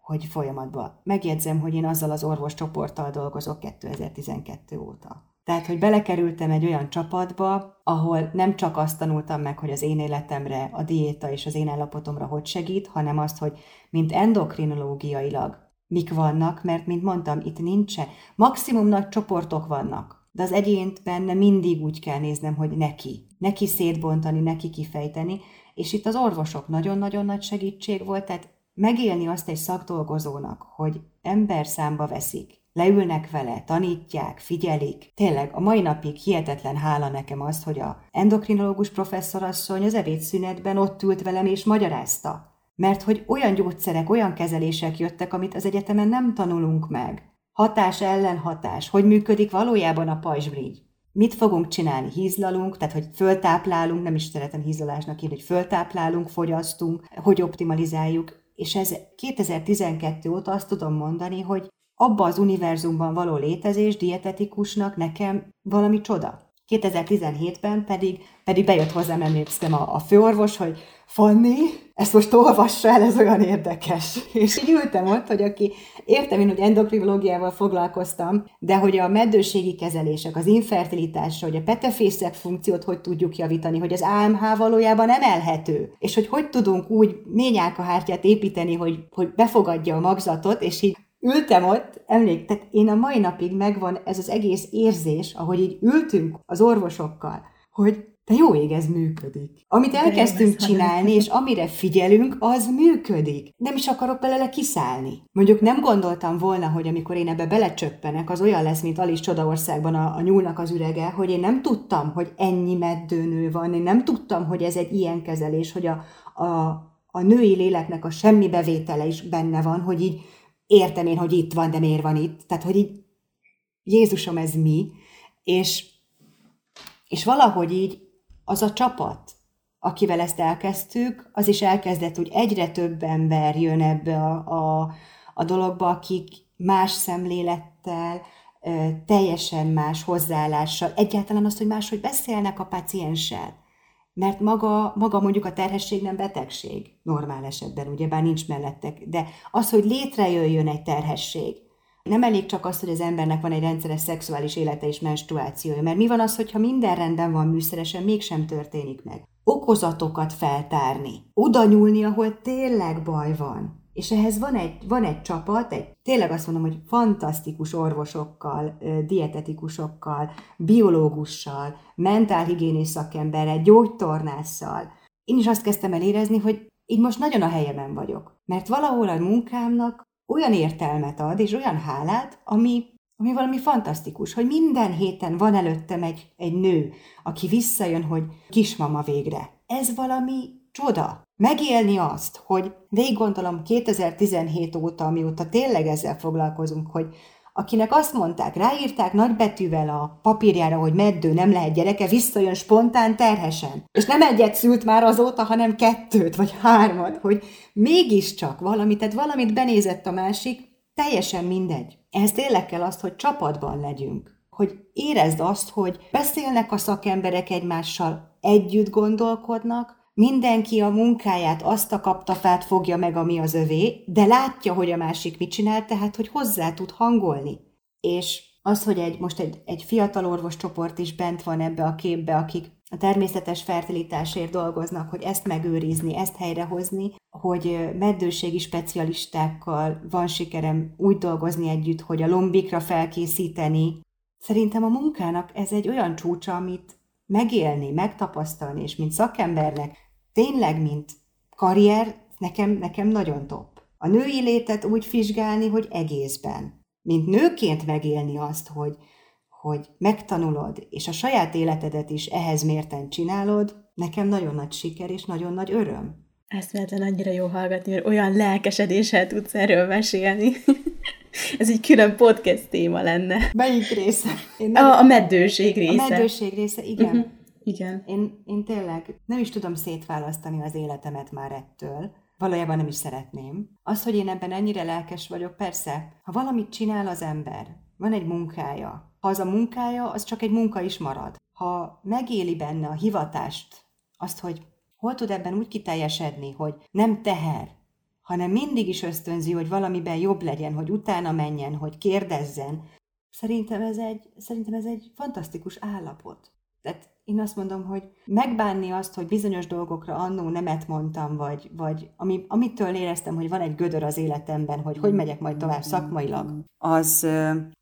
hogy folyamatban. Megjegyzem, hogy én azzal az orvos csoporttal dolgozok 2012 óta. Tehát, hogy belekerültem egy olyan csapatba, ahol nem csak azt tanultam meg, hogy az én életemre, a diéta és az én állapotomra hogy segít, hanem azt, hogy mint endokrinológiailag mik vannak, mert, mint mondtam, itt nincsen. Maximum nagy csoportok vannak, de az egyént benne mindig úgy kell néznem, hogy neki. Neki szétbontani, neki kifejteni, és itt az orvosok nagyon-nagyon nagy segítség volt, tehát megélni azt egy szakdolgozónak, hogy ember számba veszik, leülnek vele, tanítják, figyelik. Tényleg, a mai napig hihetetlen hála nekem azt, hogy a endokrinológus professzorasszony az ebédszünetben ott ült velem és magyarázta. Mert hogy olyan gyógyszerek, olyan kezelések jöttek, amit az egyetemen nem tanulunk meg. Hatás ellen hatás. Hogy működik valójában a pajzsbrigy? Mit fogunk csinálni? Hízlalunk, tehát hogy föltáplálunk, nem is szeretem hízlalásnak írni, hogy föltáplálunk, fogyasztunk, hogy optimalizáljuk. És ez 2012 óta azt tudom mondani, hogy abba az univerzumban való létezés dietetikusnak nekem valami csoda. 2017-ben pedig, pedig bejött hozzám, emlékszem a, a főorvos, hogy Fanni, ezt most olvassa el, ez olyan érdekes. És így ültem ott, hogy aki értem én, hogy endokrinológiával foglalkoztam, de hogy a meddőségi kezelések, az infertilitás, hogy a petefészek funkciót hogy tudjuk javítani, hogy az AMH valójában emelhető, és hogy hogy tudunk úgy ményálkahártyát építeni, hogy, hogy befogadja a magzatot, és így ültem ott, emlék, tehát én a mai napig megvan ez az egész érzés, ahogy így ültünk az orvosokkal, hogy te jó ég, ez működik. Amit elkezdtünk csinálni, és amire figyelünk, az működik. Nem is akarok belőle kiszállni. Mondjuk nem gondoltam volna, hogy amikor én ebbe belecsöppenek, az olyan lesz, mint Alice Csodaországban a, a nyúlnak az ürege, hogy én nem tudtam, hogy ennyi meddőnő van, én nem tudtam, hogy ez egy ilyen kezelés, hogy a, a, a női léleknek a semmi bevétele is benne van, hogy így értem én, hogy itt van, de miért van itt. Tehát, hogy így Jézusom, ez mi? És, és valahogy így az a csapat, akivel ezt elkezdtük, az is elkezdett, hogy egyre több ember jön ebbe a, a, a dologba, akik más szemlélettel, teljesen más hozzáállással, egyáltalán azt, hogy máshogy beszélnek a pacienssel. Mert maga, maga mondjuk a terhesség nem betegség, normál esetben, ugye bár nincs mellettek, de az, hogy létrejöjjön egy terhesség, nem elég csak az, hogy az embernek van egy rendszeres szexuális élete és menstruációja, mert mi van az, hogyha minden rendben van műszeresen, mégsem történik meg. Okozatokat feltárni, oda nyúlni, ahol tényleg baj van. És ehhez van egy, van egy csapat, egy, tényleg azt mondom, hogy fantasztikus orvosokkal, dietetikusokkal, biológussal, mentálhigiénés szakemberrel, gyógytornásszal. Én is azt kezdtem el érezni, hogy így most nagyon a helyemen vagyok. Mert valahol a munkámnak olyan értelmet ad, és olyan hálát, ami, ami valami fantasztikus, hogy minden héten van előttem egy, egy nő, aki visszajön, hogy kismama végre. Ez valami csoda. Megélni azt, hogy végig gondolom 2017 óta, amióta tényleg ezzel foglalkozunk, hogy akinek azt mondták, ráírták nagybetűvel a papírjára, hogy meddő, nem lehet gyereke, visszajön spontán terhesen. És nem egyet szült már azóta, hanem kettőt vagy hármat, hogy mégiscsak valamit, tehát valamit benézett a másik, teljesen mindegy. Ehhez tényleg kell azt, hogy csapatban legyünk. Hogy érezd azt, hogy beszélnek a szakemberek egymással, együtt gondolkodnak, mindenki a munkáját, azt a kaptafát fogja meg, ami az övé, de látja, hogy a másik mit csinál, tehát hogy hozzá tud hangolni. És az, hogy egy, most egy, egy fiatal orvoscsoport is bent van ebbe a képbe, akik a természetes fertilitásért dolgoznak, hogy ezt megőrizni, ezt helyrehozni, hogy meddőségi specialistákkal van sikerem úgy dolgozni együtt, hogy a lombikra felkészíteni. Szerintem a munkának ez egy olyan csúcsa, amit megélni, megtapasztalni, és mint szakembernek, tényleg, mint karrier, nekem, nekem nagyon top. A női létet úgy vizsgálni, hogy egészben. Mint nőként megélni azt, hogy, hogy megtanulod, és a saját életedet is ehhez mérten csinálod, nekem nagyon nagy siker és nagyon nagy öröm. Eszméletlen annyira jó hallgatni, hogy olyan lelkesedéssel tudsz erről mesélni. Ez egy külön podcast téma lenne. Melyik része? Én nem... a, a meddőség része. A meddőség része, igen. Uh-huh. Igen. Én, én tényleg nem is tudom szétválasztani az életemet már ettől. Valójában nem is szeretném. Az, hogy én ebben ennyire lelkes vagyok, persze, ha valamit csinál az ember, van egy munkája, ha az a munkája, az csak egy munka is marad. Ha megéli benne a hivatást, azt, hogy hol tud ebben úgy kiteljesedni, hogy nem teher, hanem mindig is ösztönzi, hogy valamiben jobb legyen, hogy utána menjen, hogy kérdezzen. Szerintem ez egy, szerintem ez egy fantasztikus állapot. Tehát én azt mondom, hogy megbánni azt, hogy bizonyos dolgokra annó nemet mondtam, vagy, vagy ami, amitől éreztem, hogy van egy gödör az életemben, hogy hogy megyek majd tovább szakmailag, az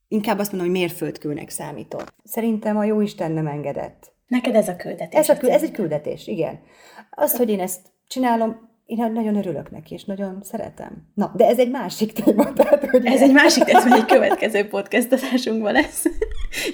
inkább azt mondom, hogy mérföldkőnek számított. Szerintem a jó Isten nem engedett. Neked ez a küldetés. Ez, a, ez egy küldetés, igen. Az, hogy én ezt csinálom, én nagyon örülök neki, és nagyon szeretem. Na, de ez egy másik téma. Tehát, hogy ez egy másik téma, egy következő podcastatásunkban lesz.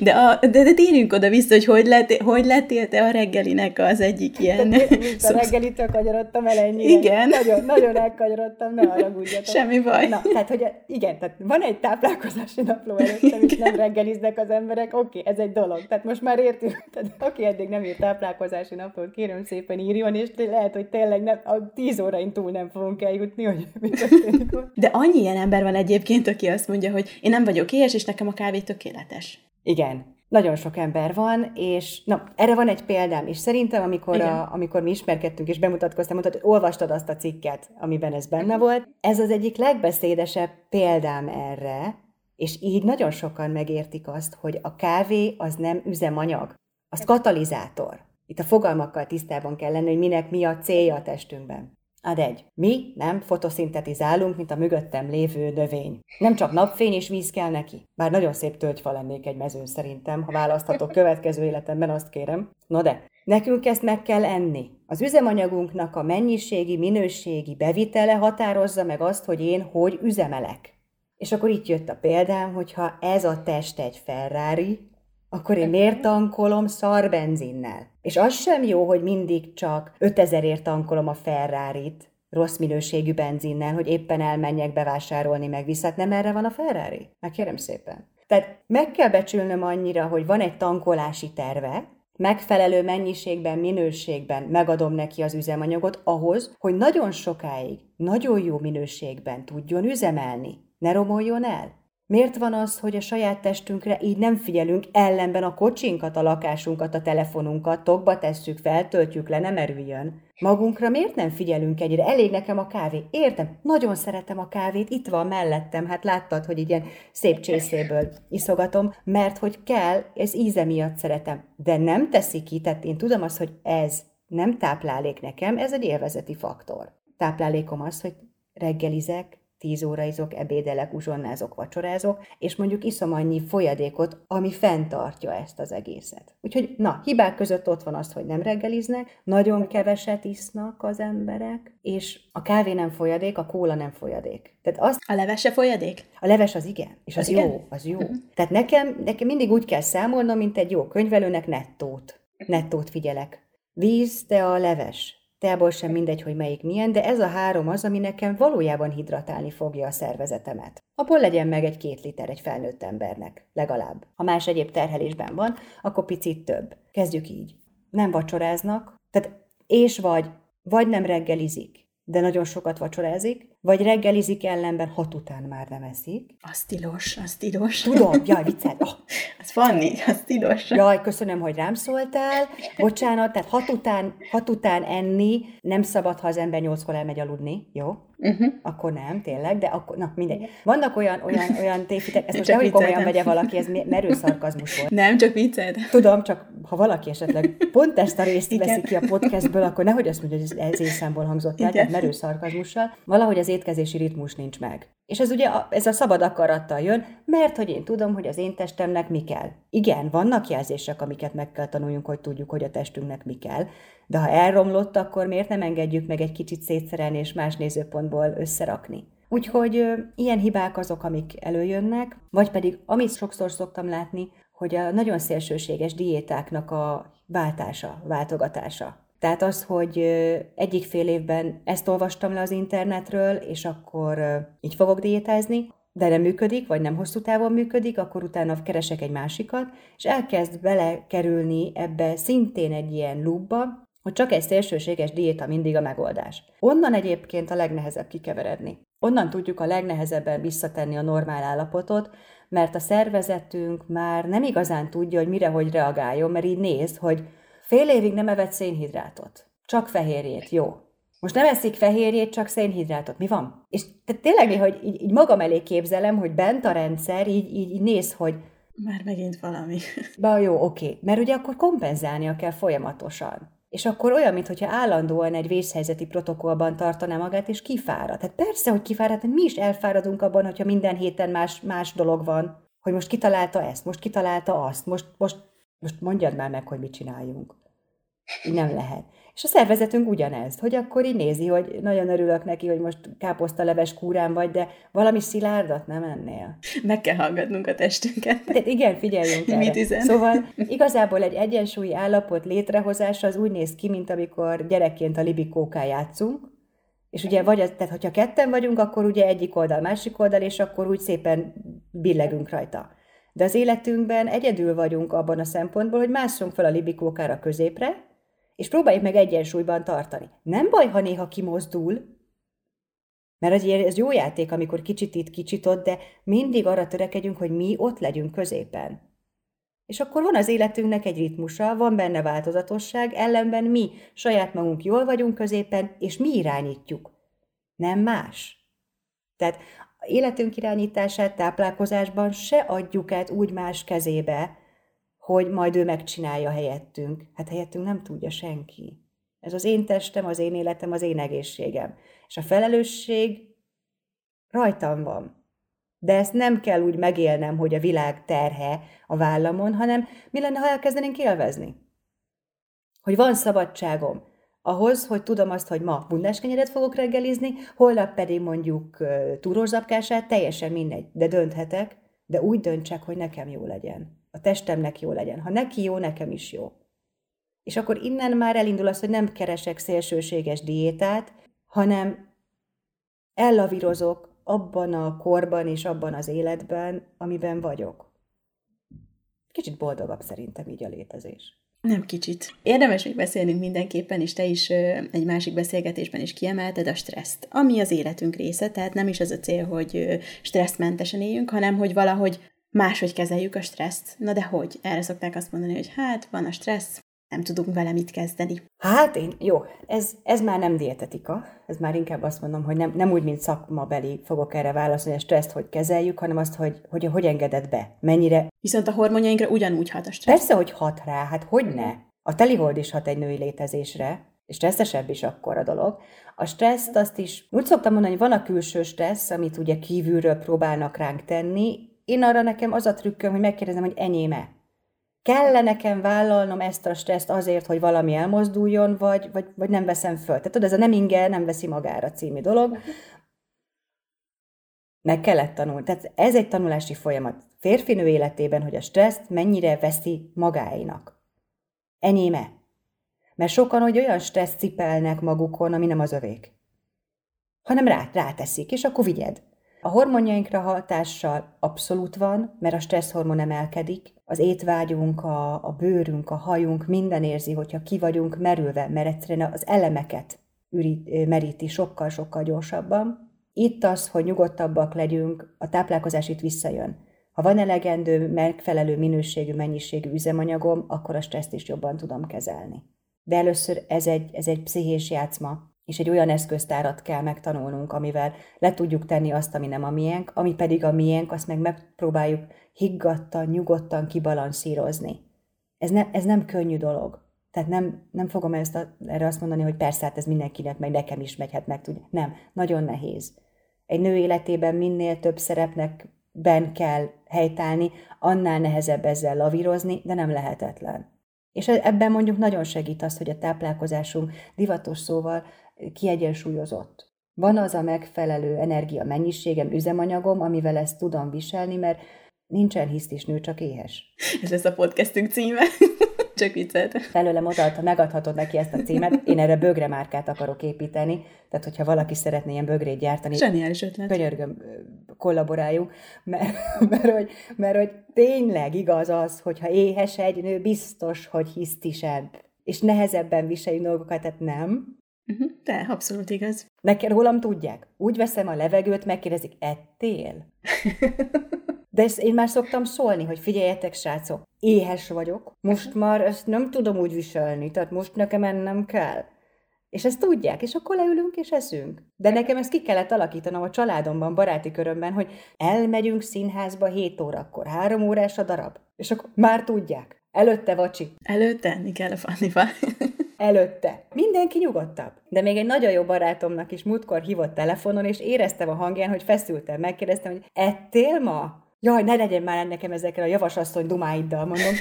De, a, de, de térjünk oda-vissza, hogy hogy, lett, hogy lettél te a reggelinek az egyik ilyen... De a reggelitől kanyarodtam el ennyire. Igen. Nagyon, nagyon elkanyarodtam, ne haragudjatok. Semmi baj. Na, tehát, hogy igen, tehát van egy táplálkozási napló előtt, amit nem reggeliznek az emberek, oké, okay, ez egy dolog. Tehát most már értünk, tehát aki eddig nem írt táplálkozási naplót, kérem szépen írjon, és lehet, hogy tényleg nem, a tíz órain túl nem fogunk eljutni, hogy mi történik De annyi ilyen ember van egyébként, aki azt mondja, hogy én nem vagyok éhes, és nekem a kávé tökéletes. Igen, nagyon sok ember van, és na, erre van egy példám, és szerintem, amikor, a, amikor mi ismerkedtünk és bemutatkoztam, mondtad, hogy olvastad azt a cikket, amiben ez benne volt. Ez az egyik legbeszédesebb példám erre, és így nagyon sokan megértik azt, hogy a kávé az nem üzemanyag, az katalizátor. Itt a fogalmakkal tisztában kell lenni, hogy minek mi a célja a testünkben. Ad egy. Mi nem fotoszintetizálunk, mint a mögöttem lévő növény. Nem csak napfény és víz kell neki. Bár nagyon szép tölgyfa lennék egy mezőn szerintem, ha választhatok következő életemben, azt kérem. No de, nekünk ezt meg kell enni. Az üzemanyagunknak a mennyiségi, minőségi bevitele határozza meg azt, hogy én hogy üzemelek. És akkor itt jött a példám, hogyha ez a test egy Ferrari, akkor én miért tankolom szar benzinnel? És az sem jó, hogy mindig csak 5000ért tankolom a Ferrari-t, rossz minőségű benzinnel, hogy éppen elmenjek bevásárolni meg vissza. Hát nem erre van a Ferrari? Megkérem szépen. Tehát meg kell becsülnöm annyira, hogy van egy tankolási terve, megfelelő mennyiségben, minőségben megadom neki az üzemanyagot ahhoz, hogy nagyon sokáig, nagyon jó minőségben tudjon üzemelni. Ne romoljon el. Miért van az, hogy a saját testünkre így nem figyelünk, ellenben a kocsinkat, a lakásunkat, a telefonunkat tokba tesszük, feltöltjük le, nem erüljön? Magunkra miért nem figyelünk egyre? Elég nekem a kávé. Értem, nagyon szeretem a kávét, itt van mellettem, hát láttad, hogy ilyen szép csészéből iszogatom, mert hogy kell, ez íze miatt szeretem. De nem teszi ki, tehát én tudom azt, hogy ez nem táplálék nekem, ez egy élvezeti faktor. Táplálékom az, hogy reggelizek, tíz óra izok, ebédelek, uzsonnázok, vacsorázok, és mondjuk iszom annyi folyadékot, ami fenntartja ezt az egészet. Úgyhogy, na, hibák között ott van az, hogy nem reggeliznek, nagyon keveset isznak az emberek, és a kávé nem folyadék, a kóla nem folyadék. Tehát azt, a leves se folyadék? A leves az igen, és az, az jó, igen? az jó. Uh-huh. Tehát nekem, nekem mindig úgy kell számolnom, mint egy jó könyvelőnek nettót. Nettót figyelek. Víz, de a leves teából sem mindegy, hogy melyik milyen, de ez a három az, ami nekem valójában hidratálni fogja a szervezetemet. Abból legyen meg egy két liter egy felnőtt embernek, legalább. Ha más egyéb terhelésben van, akkor picit több. Kezdjük így. Nem vacsoráznak, tehát és vagy, vagy nem reggelizik, de nagyon sokat vacsorázik, vagy reggelizik ellenben, hat után már nem eszik. Az tilos, az tilos. Tudom, jaj, viccel. Oh. Az Fanni, az tilos. Jaj, köszönöm, hogy rám szóltál. Bocsánat, tehát hat után, hat után enni nem szabad, ha az ember nyolckor elmegy aludni, jó? Uh-huh. Akkor nem, tényleg, de akkor, na mindegy. Vannak olyan, olyan, olyan tévhitek, ezt most nehogy komolyan vegye valaki, ez merő szarkazmus volt. Nem, csak vicced. Tudom, csak ha valaki esetleg pont ezt a részt Igen. veszi ki a podcastből, akkor nehogy azt mondja, hogy ez észszámból hangzott el, tehát merő szarkazmussal. Valahogy az étkezési ritmus nincs meg. És ez ugye a, ez a szabad akarattal jön, mert hogy én tudom, hogy az én testemnek mi kell. Igen, vannak jelzések, amiket meg kell tanuljunk, hogy tudjuk, hogy a testünknek mi kell, de ha elromlott, akkor miért nem engedjük meg egy kicsit szétszerelni és más nézőpontból összerakni? Úgyhogy ö, ilyen hibák azok, amik előjönnek, vagy pedig, amit sokszor szoktam látni, hogy a nagyon szélsőséges diétáknak a váltása, váltogatása. Tehát az, hogy egyik fél évben ezt olvastam le az internetről, és akkor így fogok diétázni, de nem működik, vagy nem hosszú távon működik, akkor utána keresek egy másikat, és elkezd belekerülni ebbe szintén egy ilyen loopba, hogy csak egy szélsőséges diéta mindig a megoldás. Onnan egyébként a legnehezebb kikeveredni. Onnan tudjuk a legnehezebben visszatenni a normál állapotot, mert a szervezetünk már nem igazán tudja, hogy mire hogy reagáljon, mert így néz, hogy fél évig nem evett szénhidrátot, csak fehérjét, jó. Most nem eszik fehérjét, csak szénhidrátot. Mi van? És te tényleg hogy így, így magam elé képzelem, hogy bent a rendszer így, így, így néz, hogy már megint valami. Ba jó, oké. Mert ugye akkor kompenzálnia kell folyamatosan. És akkor olyan, mintha állandóan egy vészhelyzeti protokollban tartaná magát, és kifárad. Tehát persze, hogy kifárad, mi is elfáradunk abban, hogyha minden héten más, más dolog van, hogy most kitalálta ezt, most kitalálta azt, most, most, most mondjad már meg, hogy mit csináljunk. Így nem lehet. És a szervezetünk ugyanez, hogy akkor így nézi, hogy nagyon örülök neki, hogy most káposztaleves kúrán vagy, de valami szilárdat nem ennél. Meg kell hallgatnunk a testünket. De igen, figyeljünk erre. Mit üzen? Szóval igazából egy egyensúlyi állapot létrehozása az úgy néz ki, mint amikor gyerekként a libikóká játszunk, és ugye vagy, tehát hogyha ketten vagyunk, akkor ugye egyik oldal, másik oldal, és akkor úgy szépen billegünk rajta. De az életünkben egyedül vagyunk abban a szempontból, hogy másszunk fel a libikókára középre, és próbáljuk meg egyensúlyban tartani. Nem baj, ha néha kimozdul, mert az ez jó játék, amikor kicsit itt, kicsit ott, de mindig arra törekedjünk, hogy mi ott legyünk középen. És akkor van az életünknek egy ritmusa, van benne változatosság, ellenben mi saját magunk jól vagyunk középen, és mi irányítjuk. Nem más. Tehát életünk irányítását táplálkozásban se adjuk át úgy más kezébe, hogy majd ő megcsinálja helyettünk. Hát helyettünk nem tudja senki. Ez az én testem, az én életem, az én egészségem. És a felelősség rajtam van. De ezt nem kell úgy megélnem, hogy a világ terhe a vállamon, hanem mi lenne, ha elkezdenénk élvezni? Hogy van szabadságom ahhoz, hogy tudom azt, hogy ma bundáskenyeret fogok reggelizni, holnap pedig mondjuk túrózapkását, teljesen mindegy, de dönthetek, de úgy döntsek, hogy nekem jó legyen a testemnek jó legyen. Ha neki jó, nekem is jó. És akkor innen már elindul az, hogy nem keresek szélsőséges diétát, hanem ellavírozok abban a korban és abban az életben, amiben vagyok. Kicsit boldogabb szerintem így a létezés. Nem kicsit. Érdemes még beszélnünk mindenképpen, és te is egy másik beszélgetésben is kiemelted a stresszt, ami az életünk része, tehát nem is az a cél, hogy stresszmentesen éljünk, hanem hogy valahogy máshogy kezeljük a stresszt. Na de hogy? Erre szokták azt mondani, hogy hát van a stressz, nem tudunk vele mit kezdeni. Hát én, jó, ez, ez már nem dietetika, ez már inkább azt mondom, hogy nem, nem úgy, mint szakmabeli fogok erre válaszolni, a stresszt hogy kezeljük, hanem azt, hogy hogy, hogy engedett be, mennyire. Viszont a hormonjainkra ugyanúgy hat a stressz. Persze, hogy hat rá, hát hogy ne? A telihold is hat egy női létezésre, és stresszesebb is akkor a dolog. A stresszt azt is, úgy szoktam mondani, hogy van a külső stressz, amit ugye kívülről próbálnak ránk tenni, én arra nekem az a trükköm, hogy megkérdezem, hogy enyéme. Kell-e nekem vállalnom ezt a stresszt azért, hogy valami elmozduljon, vagy, vagy, vagy nem veszem föl? Tehát tudod, ez a nem inge, nem veszi magára című dolog. Meg kellett tanulni. Tehát ez egy tanulási folyamat. Férfinő életében, hogy a stresszt mennyire veszi magáinak. Enyéme. Mert sokan hogy olyan stressz cipelnek magukon, ami nem az övék. Hanem rá, ráteszik, és akkor vigyed. A hormonjainkra hatással abszolút van, mert a stresszhormon emelkedik, az étvágyunk, a, a bőrünk, a hajunk minden érzi, hogyha ki vagyunk merülve, mert egyszerűen az elemeket meríti sokkal-sokkal gyorsabban. Itt az, hogy nyugodtabbak legyünk, a táplálkozás itt visszajön. Ha van elegendő, megfelelő minőségű, mennyiségű üzemanyagom, akkor a stresszt is jobban tudom kezelni. De először ez egy, ez egy pszichés játszma, és egy olyan eszköztárat kell megtanulnunk, amivel le tudjuk tenni azt, ami nem a miénk, ami pedig a miénk, azt meg megpróbáljuk higgadtan, nyugodtan kibalanszírozni. Ez, ne, ez nem könnyű dolog. Tehát nem, nem fogom ezt a, erre azt mondani, hogy persze, hát ez mindenkinek, meg nekem is megy, hát meg tudja. Nem, nagyon nehéz. Egy nő életében minél több szerepnek ben kell helytállni, annál nehezebb ezzel lavírozni, de nem lehetetlen. És ebben mondjuk nagyon segít az, hogy a táplálkozásunk divatos szóval kiegyensúlyozott. Van az a megfelelő energia mennyiségem, üzemanyagom, amivel ezt tudom viselni, mert nincsen hisztis nő, csak éhes. Ez lesz a podcastünk címe. Csak viccet. Felőlem odaadta, megadhatod neki ezt a címet. Én erre bögre márkát akarok építeni, tehát hogyha valaki szeretné ilyen bögrét gyártani. Zseniális ötlet. Könyörgöm, kollaboráljunk, mert, mert, hogy, mert hogy tényleg igaz az, hogyha éhes egy nő, biztos, hogy hisztisebb, és nehezebben viseljük dolgokat, tehát nem. Uh-huh, de, abszolút igaz. Nekem rólam tudják. Úgy veszem a levegőt, megkérdezik, ettél? De ezt én már szoktam szólni, hogy figyeljetek, srácok, éhes vagyok, most már ezt nem tudom úgy viselni, tehát most nekem ennem kell. És ezt tudják, és akkor leülünk és eszünk. De nekem ezt ki kellett alakítanom a családomban, baráti körömben, hogy elmegyünk színházba 7 órakor, 3 órás a darab. És akkor már tudják. Előtte vacsi. Előtte enni kell a Fannifa. Előtte. Mindenki nyugodtabb. De még egy nagyon jó barátomnak is múltkor hívott telefonon, és éreztem a hangján, hogy feszültem. Megkérdeztem, hogy ettél ma? Jaj, ne legyen már nekem ezekkel a javasasszony dumáiddal, mondom.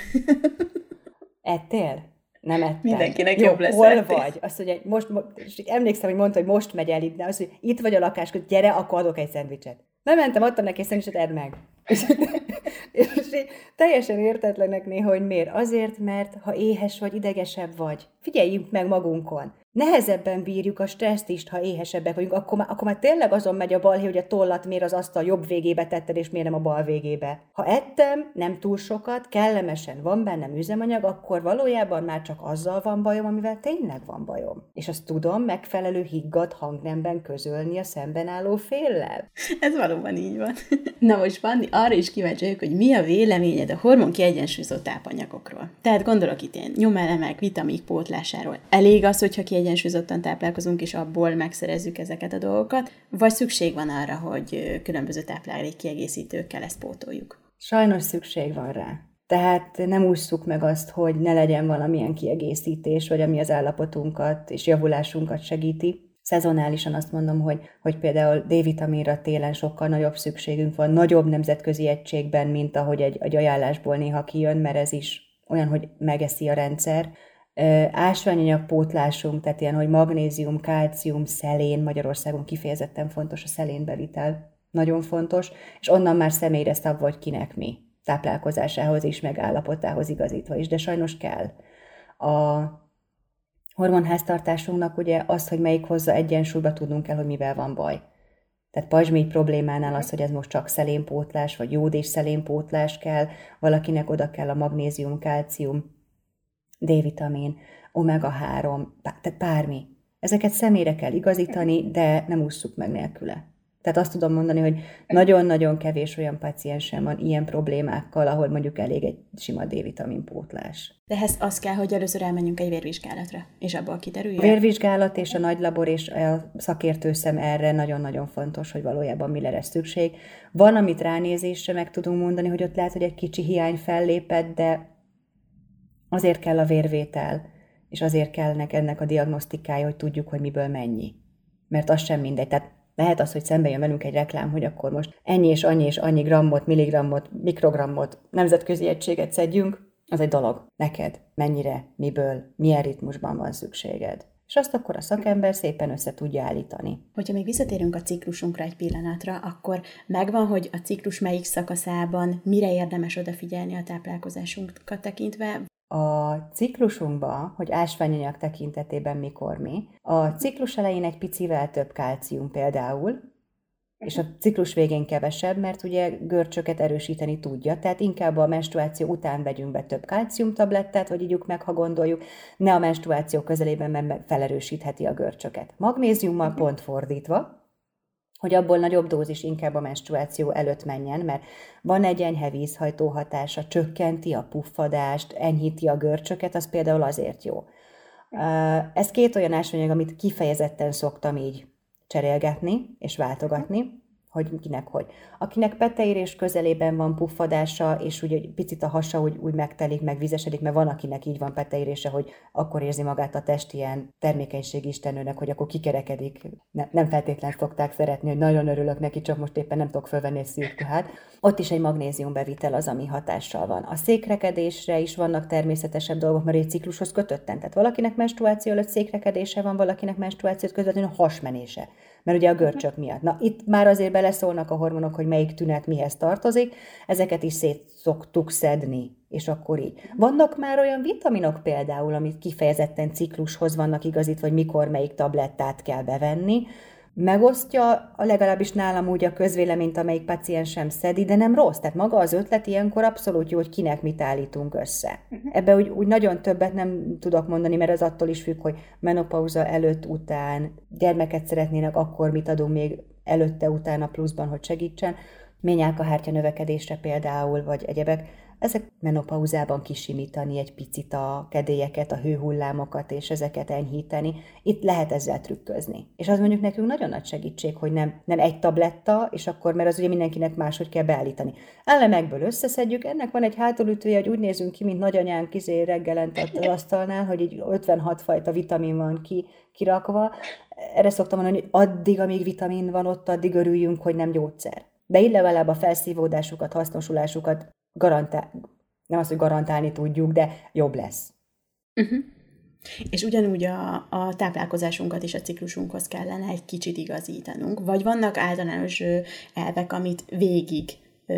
Ettél? Nem ettem. Mindenkinek Jó, jobb lesz. Hol ettél. vagy? Azt mondja, most, most, emlékszem, hogy mondta, hogy most megy el itt, de azt mondja, itt vagy a lakás, gyere, akkor adok egy szendvicset. Nem mentem, adtam neki egy szendvicset, edd meg. és, és teljesen értetlenek néha, hogy miért. Azért, mert ha éhes vagy, idegesebb vagy. Figyeljünk meg magunkon nehezebben bírjuk a stresszt is, ha éhesebbek vagyunk, akkor már, akkor már tényleg azon megy a balhé, hogy a tollat miért az asztal jobb végébe tetted, és miért nem a bal végébe. Ha ettem, nem túl sokat, kellemesen van bennem üzemanyag, akkor valójában már csak azzal van bajom, amivel tényleg van bajom. És azt tudom megfelelő higgadt hangnemben közölni a szemben álló féllel. Ez valóban így van. Na most Fanni, arra is kíváncsi vagyok, hogy mi a véleményed a hormon kiegyensúlyozott tápanyagokról. Tehát gondolok itt ilyen nyomelemek, vitamik pótlásáról. Elég az, hogyha kiegyensúlyozott kiegyensúlyozottan táplálkozunk, és abból megszerezzük ezeket a dolgokat, vagy szükség van arra, hogy különböző táplálék kiegészítőkkel ezt pótoljuk? Sajnos szükség van rá. Tehát nem ússzuk meg azt, hogy ne legyen valamilyen kiegészítés, vagy ami az állapotunkat és javulásunkat segíti. Szezonálisan azt mondom, hogy, hogy például D-vitaminra télen sokkal nagyobb szükségünk van, nagyobb nemzetközi egységben, mint ahogy egy, egy ajánlásból néha kijön, mert ez is olyan, hogy megeszi a rendszer ásványanyag pótlásunk, tehát ilyen, hogy magnézium, kálcium, szelén, Magyarországon kifejezetten fontos a szelénbevitel, nagyon fontos, és onnan már személyre szab vagy kinek mi táplálkozásához is, meg állapotához igazítva is, de sajnos kell. A hormonháztartásunknak ugye az, hogy melyik hozza egyensúlyba, tudnunk kell, hogy mivel van baj. Tehát pajzsmény problémánál az, hogy ez most csak szelénpótlás, vagy jód és szelénpótlás kell, valakinek oda kell a magnézium, kálcium, D-vitamin, omega-3, tehát bármi. Ezeket személyre kell igazítani, de nem ússzuk meg nélküle. Tehát azt tudom mondani, hogy nagyon-nagyon kevés olyan paciensem van ilyen problémákkal, ahol mondjuk elég egy sima D-vitamin pótlás. De ehhez az kell, hogy először elmenjünk egy vérvizsgálatra, és abból kiderüljön? A vérvizsgálat és a nagy labor és a szakértőszem erre nagyon-nagyon fontos, hogy valójában mi lesz szükség. Van, amit ránézésre meg tudunk mondani, hogy ott lehet, hogy egy kicsi hiány fellépett, de Azért kell a vérvétel, és azért kellnek ennek a diagnosztikája, hogy tudjuk, hogy miből mennyi. Mert az sem mindegy. Tehát lehet az, hogy szembe jön velünk egy reklám, hogy akkor most ennyi és annyi és annyi grammot, milligrammot, mikrogrammot, nemzetközi egységet szedjünk, az egy dolog. Neked mennyire, miből, milyen ritmusban van szükséged. És azt akkor a szakember szépen össze tudja állítani. Hogyha még visszatérünk a ciklusunkra egy pillanatra, akkor megvan, hogy a ciklus melyik szakaszában mire érdemes odafigyelni a táplálkozásunkat tekintve, a ciklusunkba, hogy ásványanyag tekintetében mikor mi, a ciklus elején egy picivel több kálcium például, és a ciklus végén kevesebb, mert ugye görcsöket erősíteni tudja, tehát inkább a menstruáció után vegyünk be több kálciumtablettát, vagy ígyuk meg, ha gondoljuk, ne a menstruáció közelében, mert felerősítheti a görcsöket. Magnéziummal pont fordítva, hogy abból nagyobb dózis inkább a menstruáció előtt menjen, mert van egy enyhe vízhajtó hatása, csökkenti a puffadást, enyhíti a görcsöket, az például azért jó. Ez két olyan ásványanyag, amit kifejezetten szoktam így cserélgetni és váltogatni, hogy kinek hogy. Akinek peteérés közelében van puffadása, és úgy egy picit a hasa úgy, úgy megtelik, meg vizesedik, mert van, akinek így van peteérése, hogy akkor érzi magát a test ilyen termékenység istenőnek, hogy akkor kikerekedik. Ne, nem feltétlenül szokták szeretni, hogy nagyon örülök neki, csak most éppen nem tudok fölvenni egy szűrkühát. Ott is egy magnézium bevitel az, ami hatással van. A székrekedésre is vannak természetesebb dolgok, mert egy ciklushoz kötötten. Tehát valakinek menstruáció előtt székrekedése van, valakinek menstruációt közvetlenül hasmenése mert ugye a görcsök miatt. Na, itt már azért beleszólnak a hormonok, hogy melyik tünet mihez tartozik, ezeket is szét szoktuk szedni, és akkor így. Vannak már olyan vitaminok például, amit kifejezetten ciklushoz vannak igazítva, vagy mikor melyik tablettát kell bevenni, megosztja a legalábbis nálam úgy a közvéleményt, amelyik paciens sem szedi, de nem rossz. Tehát maga az ötlet ilyenkor abszolút jó, hogy kinek mit állítunk össze. Uh-huh. Ebbe úgy, úgy nagyon többet nem tudok mondani, mert ez attól is függ, hogy menopauza előtt, után, gyermeket szeretnének, akkor mit adunk még előtte, utána pluszban, hogy segítsen. Ményálkahártya növekedésre például, vagy egyebek ezek menopauzában kisimítani egy picit a kedélyeket, a hőhullámokat, és ezeket enyhíteni. Itt lehet ezzel trükközni. És az mondjuk nekünk nagyon nagy segítség, hogy nem, nem egy tabletta, és akkor, mert az ugye mindenkinek máshogy kell beállítani. Elemekből összeszedjük, ennek van egy hátulütője, hogy úgy nézünk ki, mint nagyanyánk izé reggelent az asztalnál, hogy így 56 fajta vitamin van ki, kirakva. Erre szoktam mondani, hogy addig, amíg vitamin van ott, addig örüljünk, hogy nem gyógyszer. De így legalább a felszívódásukat, hasznosulásukat garantál, nem azt, hogy garantálni tudjuk, de jobb lesz. Uh-huh. És ugyanúgy a, a táplálkozásunkat is a ciklusunkhoz kellene egy kicsit igazítanunk, vagy vannak általános elvek, amit végig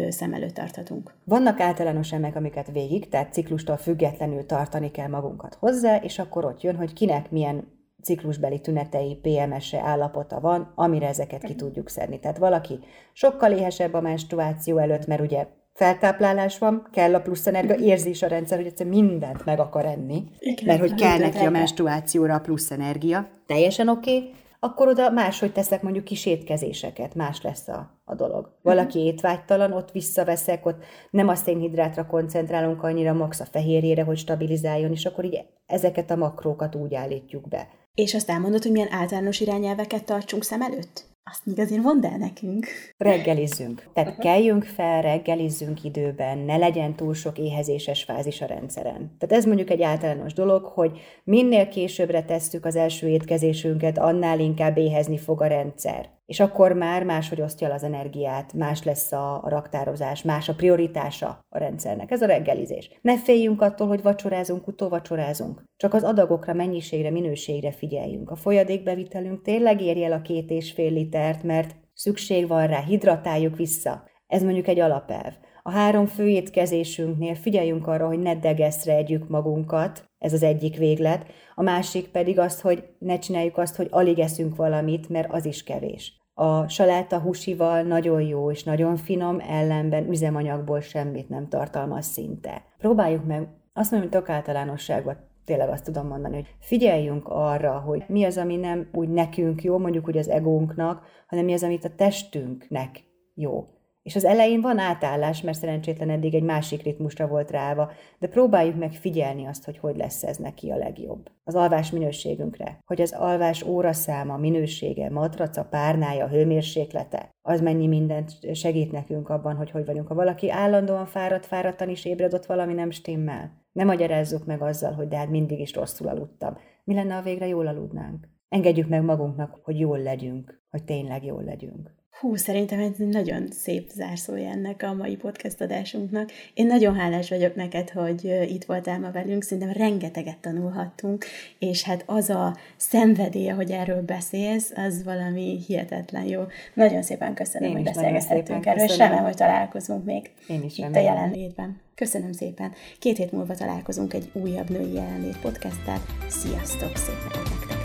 szem előtt tarthatunk? Vannak általános elemek, amiket végig, tehát ciklustól függetlenül tartani kell magunkat hozzá, és akkor ott jön, hogy kinek milyen ciklusbeli tünetei, PMS-e állapota van, amire ezeket ki tudjuk szedni. Tehát valaki sokkal éhesebb a menstruáció előtt, mert ugye feltáplálás van, kell a plusz energia, érzi is a rendszer, hogy egyszer mindent meg akar enni, Igen, mert hogy kell neki a menstruációra a plusz energia. Teljesen oké, okay, akkor oda máshogy teszek mondjuk kis étkezéseket, más lesz a, a dolog. Valaki mhm. étvágytalan, ott visszaveszek, ott nem a szénhidrátra koncentrálunk annyira, max a fehérjére, hogy stabilizáljon, és akkor így ezeket a makrókat úgy állítjuk be. És azt elmondod, hogy milyen általános irányelveket tartsunk szem előtt? Azt még azért mondd el nekünk. Reggelizzünk. Tehát keljünk fel, reggelizzünk időben, ne legyen túl sok éhezéses fázis a rendszeren. Tehát ez mondjuk egy általános dolog, hogy minél későbbre tesszük az első étkezésünket, annál inkább éhezni fog a rendszer és akkor már máshogy osztja el az energiát, más lesz a, raktározás, más a prioritása a rendszernek. Ez a reggelizés. Ne féljünk attól, hogy vacsorázunk, utóvacsorázunk. Csak az adagokra, mennyiségre, minőségre figyeljünk. A folyadékbevitelünk tényleg érje el a két és fél litert, mert szükség van rá, hidratáljuk vissza. Ez mondjuk egy alapelv. A három fő étkezésünknél figyeljünk arra, hogy ne degeszre együk magunkat, ez az egyik véglet, a másik pedig az, hogy ne csináljuk azt, hogy alig eszünk valamit, mert az is kevés. A saláta húsival nagyon jó és nagyon finom, ellenben üzemanyagból semmit nem tartalmaz szinte. Próbáljuk meg, azt mondom, hogy tök általánosságban tényleg azt tudom mondani, hogy figyeljünk arra, hogy mi az, ami nem úgy nekünk jó, mondjuk úgy az egónknak, hanem mi az, amit a testünknek jó. És az elején van átállás, mert szerencsétlen eddig egy másik ritmusra volt ráva, de próbáljuk meg figyelni azt, hogy hogy lesz ez neki a legjobb. Az alvás minőségünkre, hogy az alvás óraszáma, minősége, matraca, párnája, hőmérséklete, az mennyi mindent segít nekünk abban, hogy hogy vagyunk. Ha valaki állandóan fáradt, fáradtan is ébred, valami nem stimmel. Ne magyarázzuk meg azzal, hogy de hát mindig is rosszul aludtam. Mi lenne, ha végre jól aludnánk? Engedjük meg magunknak, hogy jól legyünk, hogy tényleg jól legyünk. Hú, szerintem ez nagyon szép zárszója ennek a mai podcast adásunknak. Én nagyon hálás vagyok neked, hogy itt voltál ma velünk, szerintem rengeteget tanulhattunk, és hát az a szenvedélye, hogy erről beszélsz, az valami hihetetlen jó. Nagyon szépen köszönöm, Én hogy beszélgethettünk erről, és remélem, hogy találkozunk még Én is itt remélem. a jelenlétben. Köszönöm szépen. Két hét múlva találkozunk egy újabb női jelenlét podcasttel. Sziasztok, szép nektek!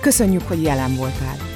Köszönjük, hogy jelen voltál!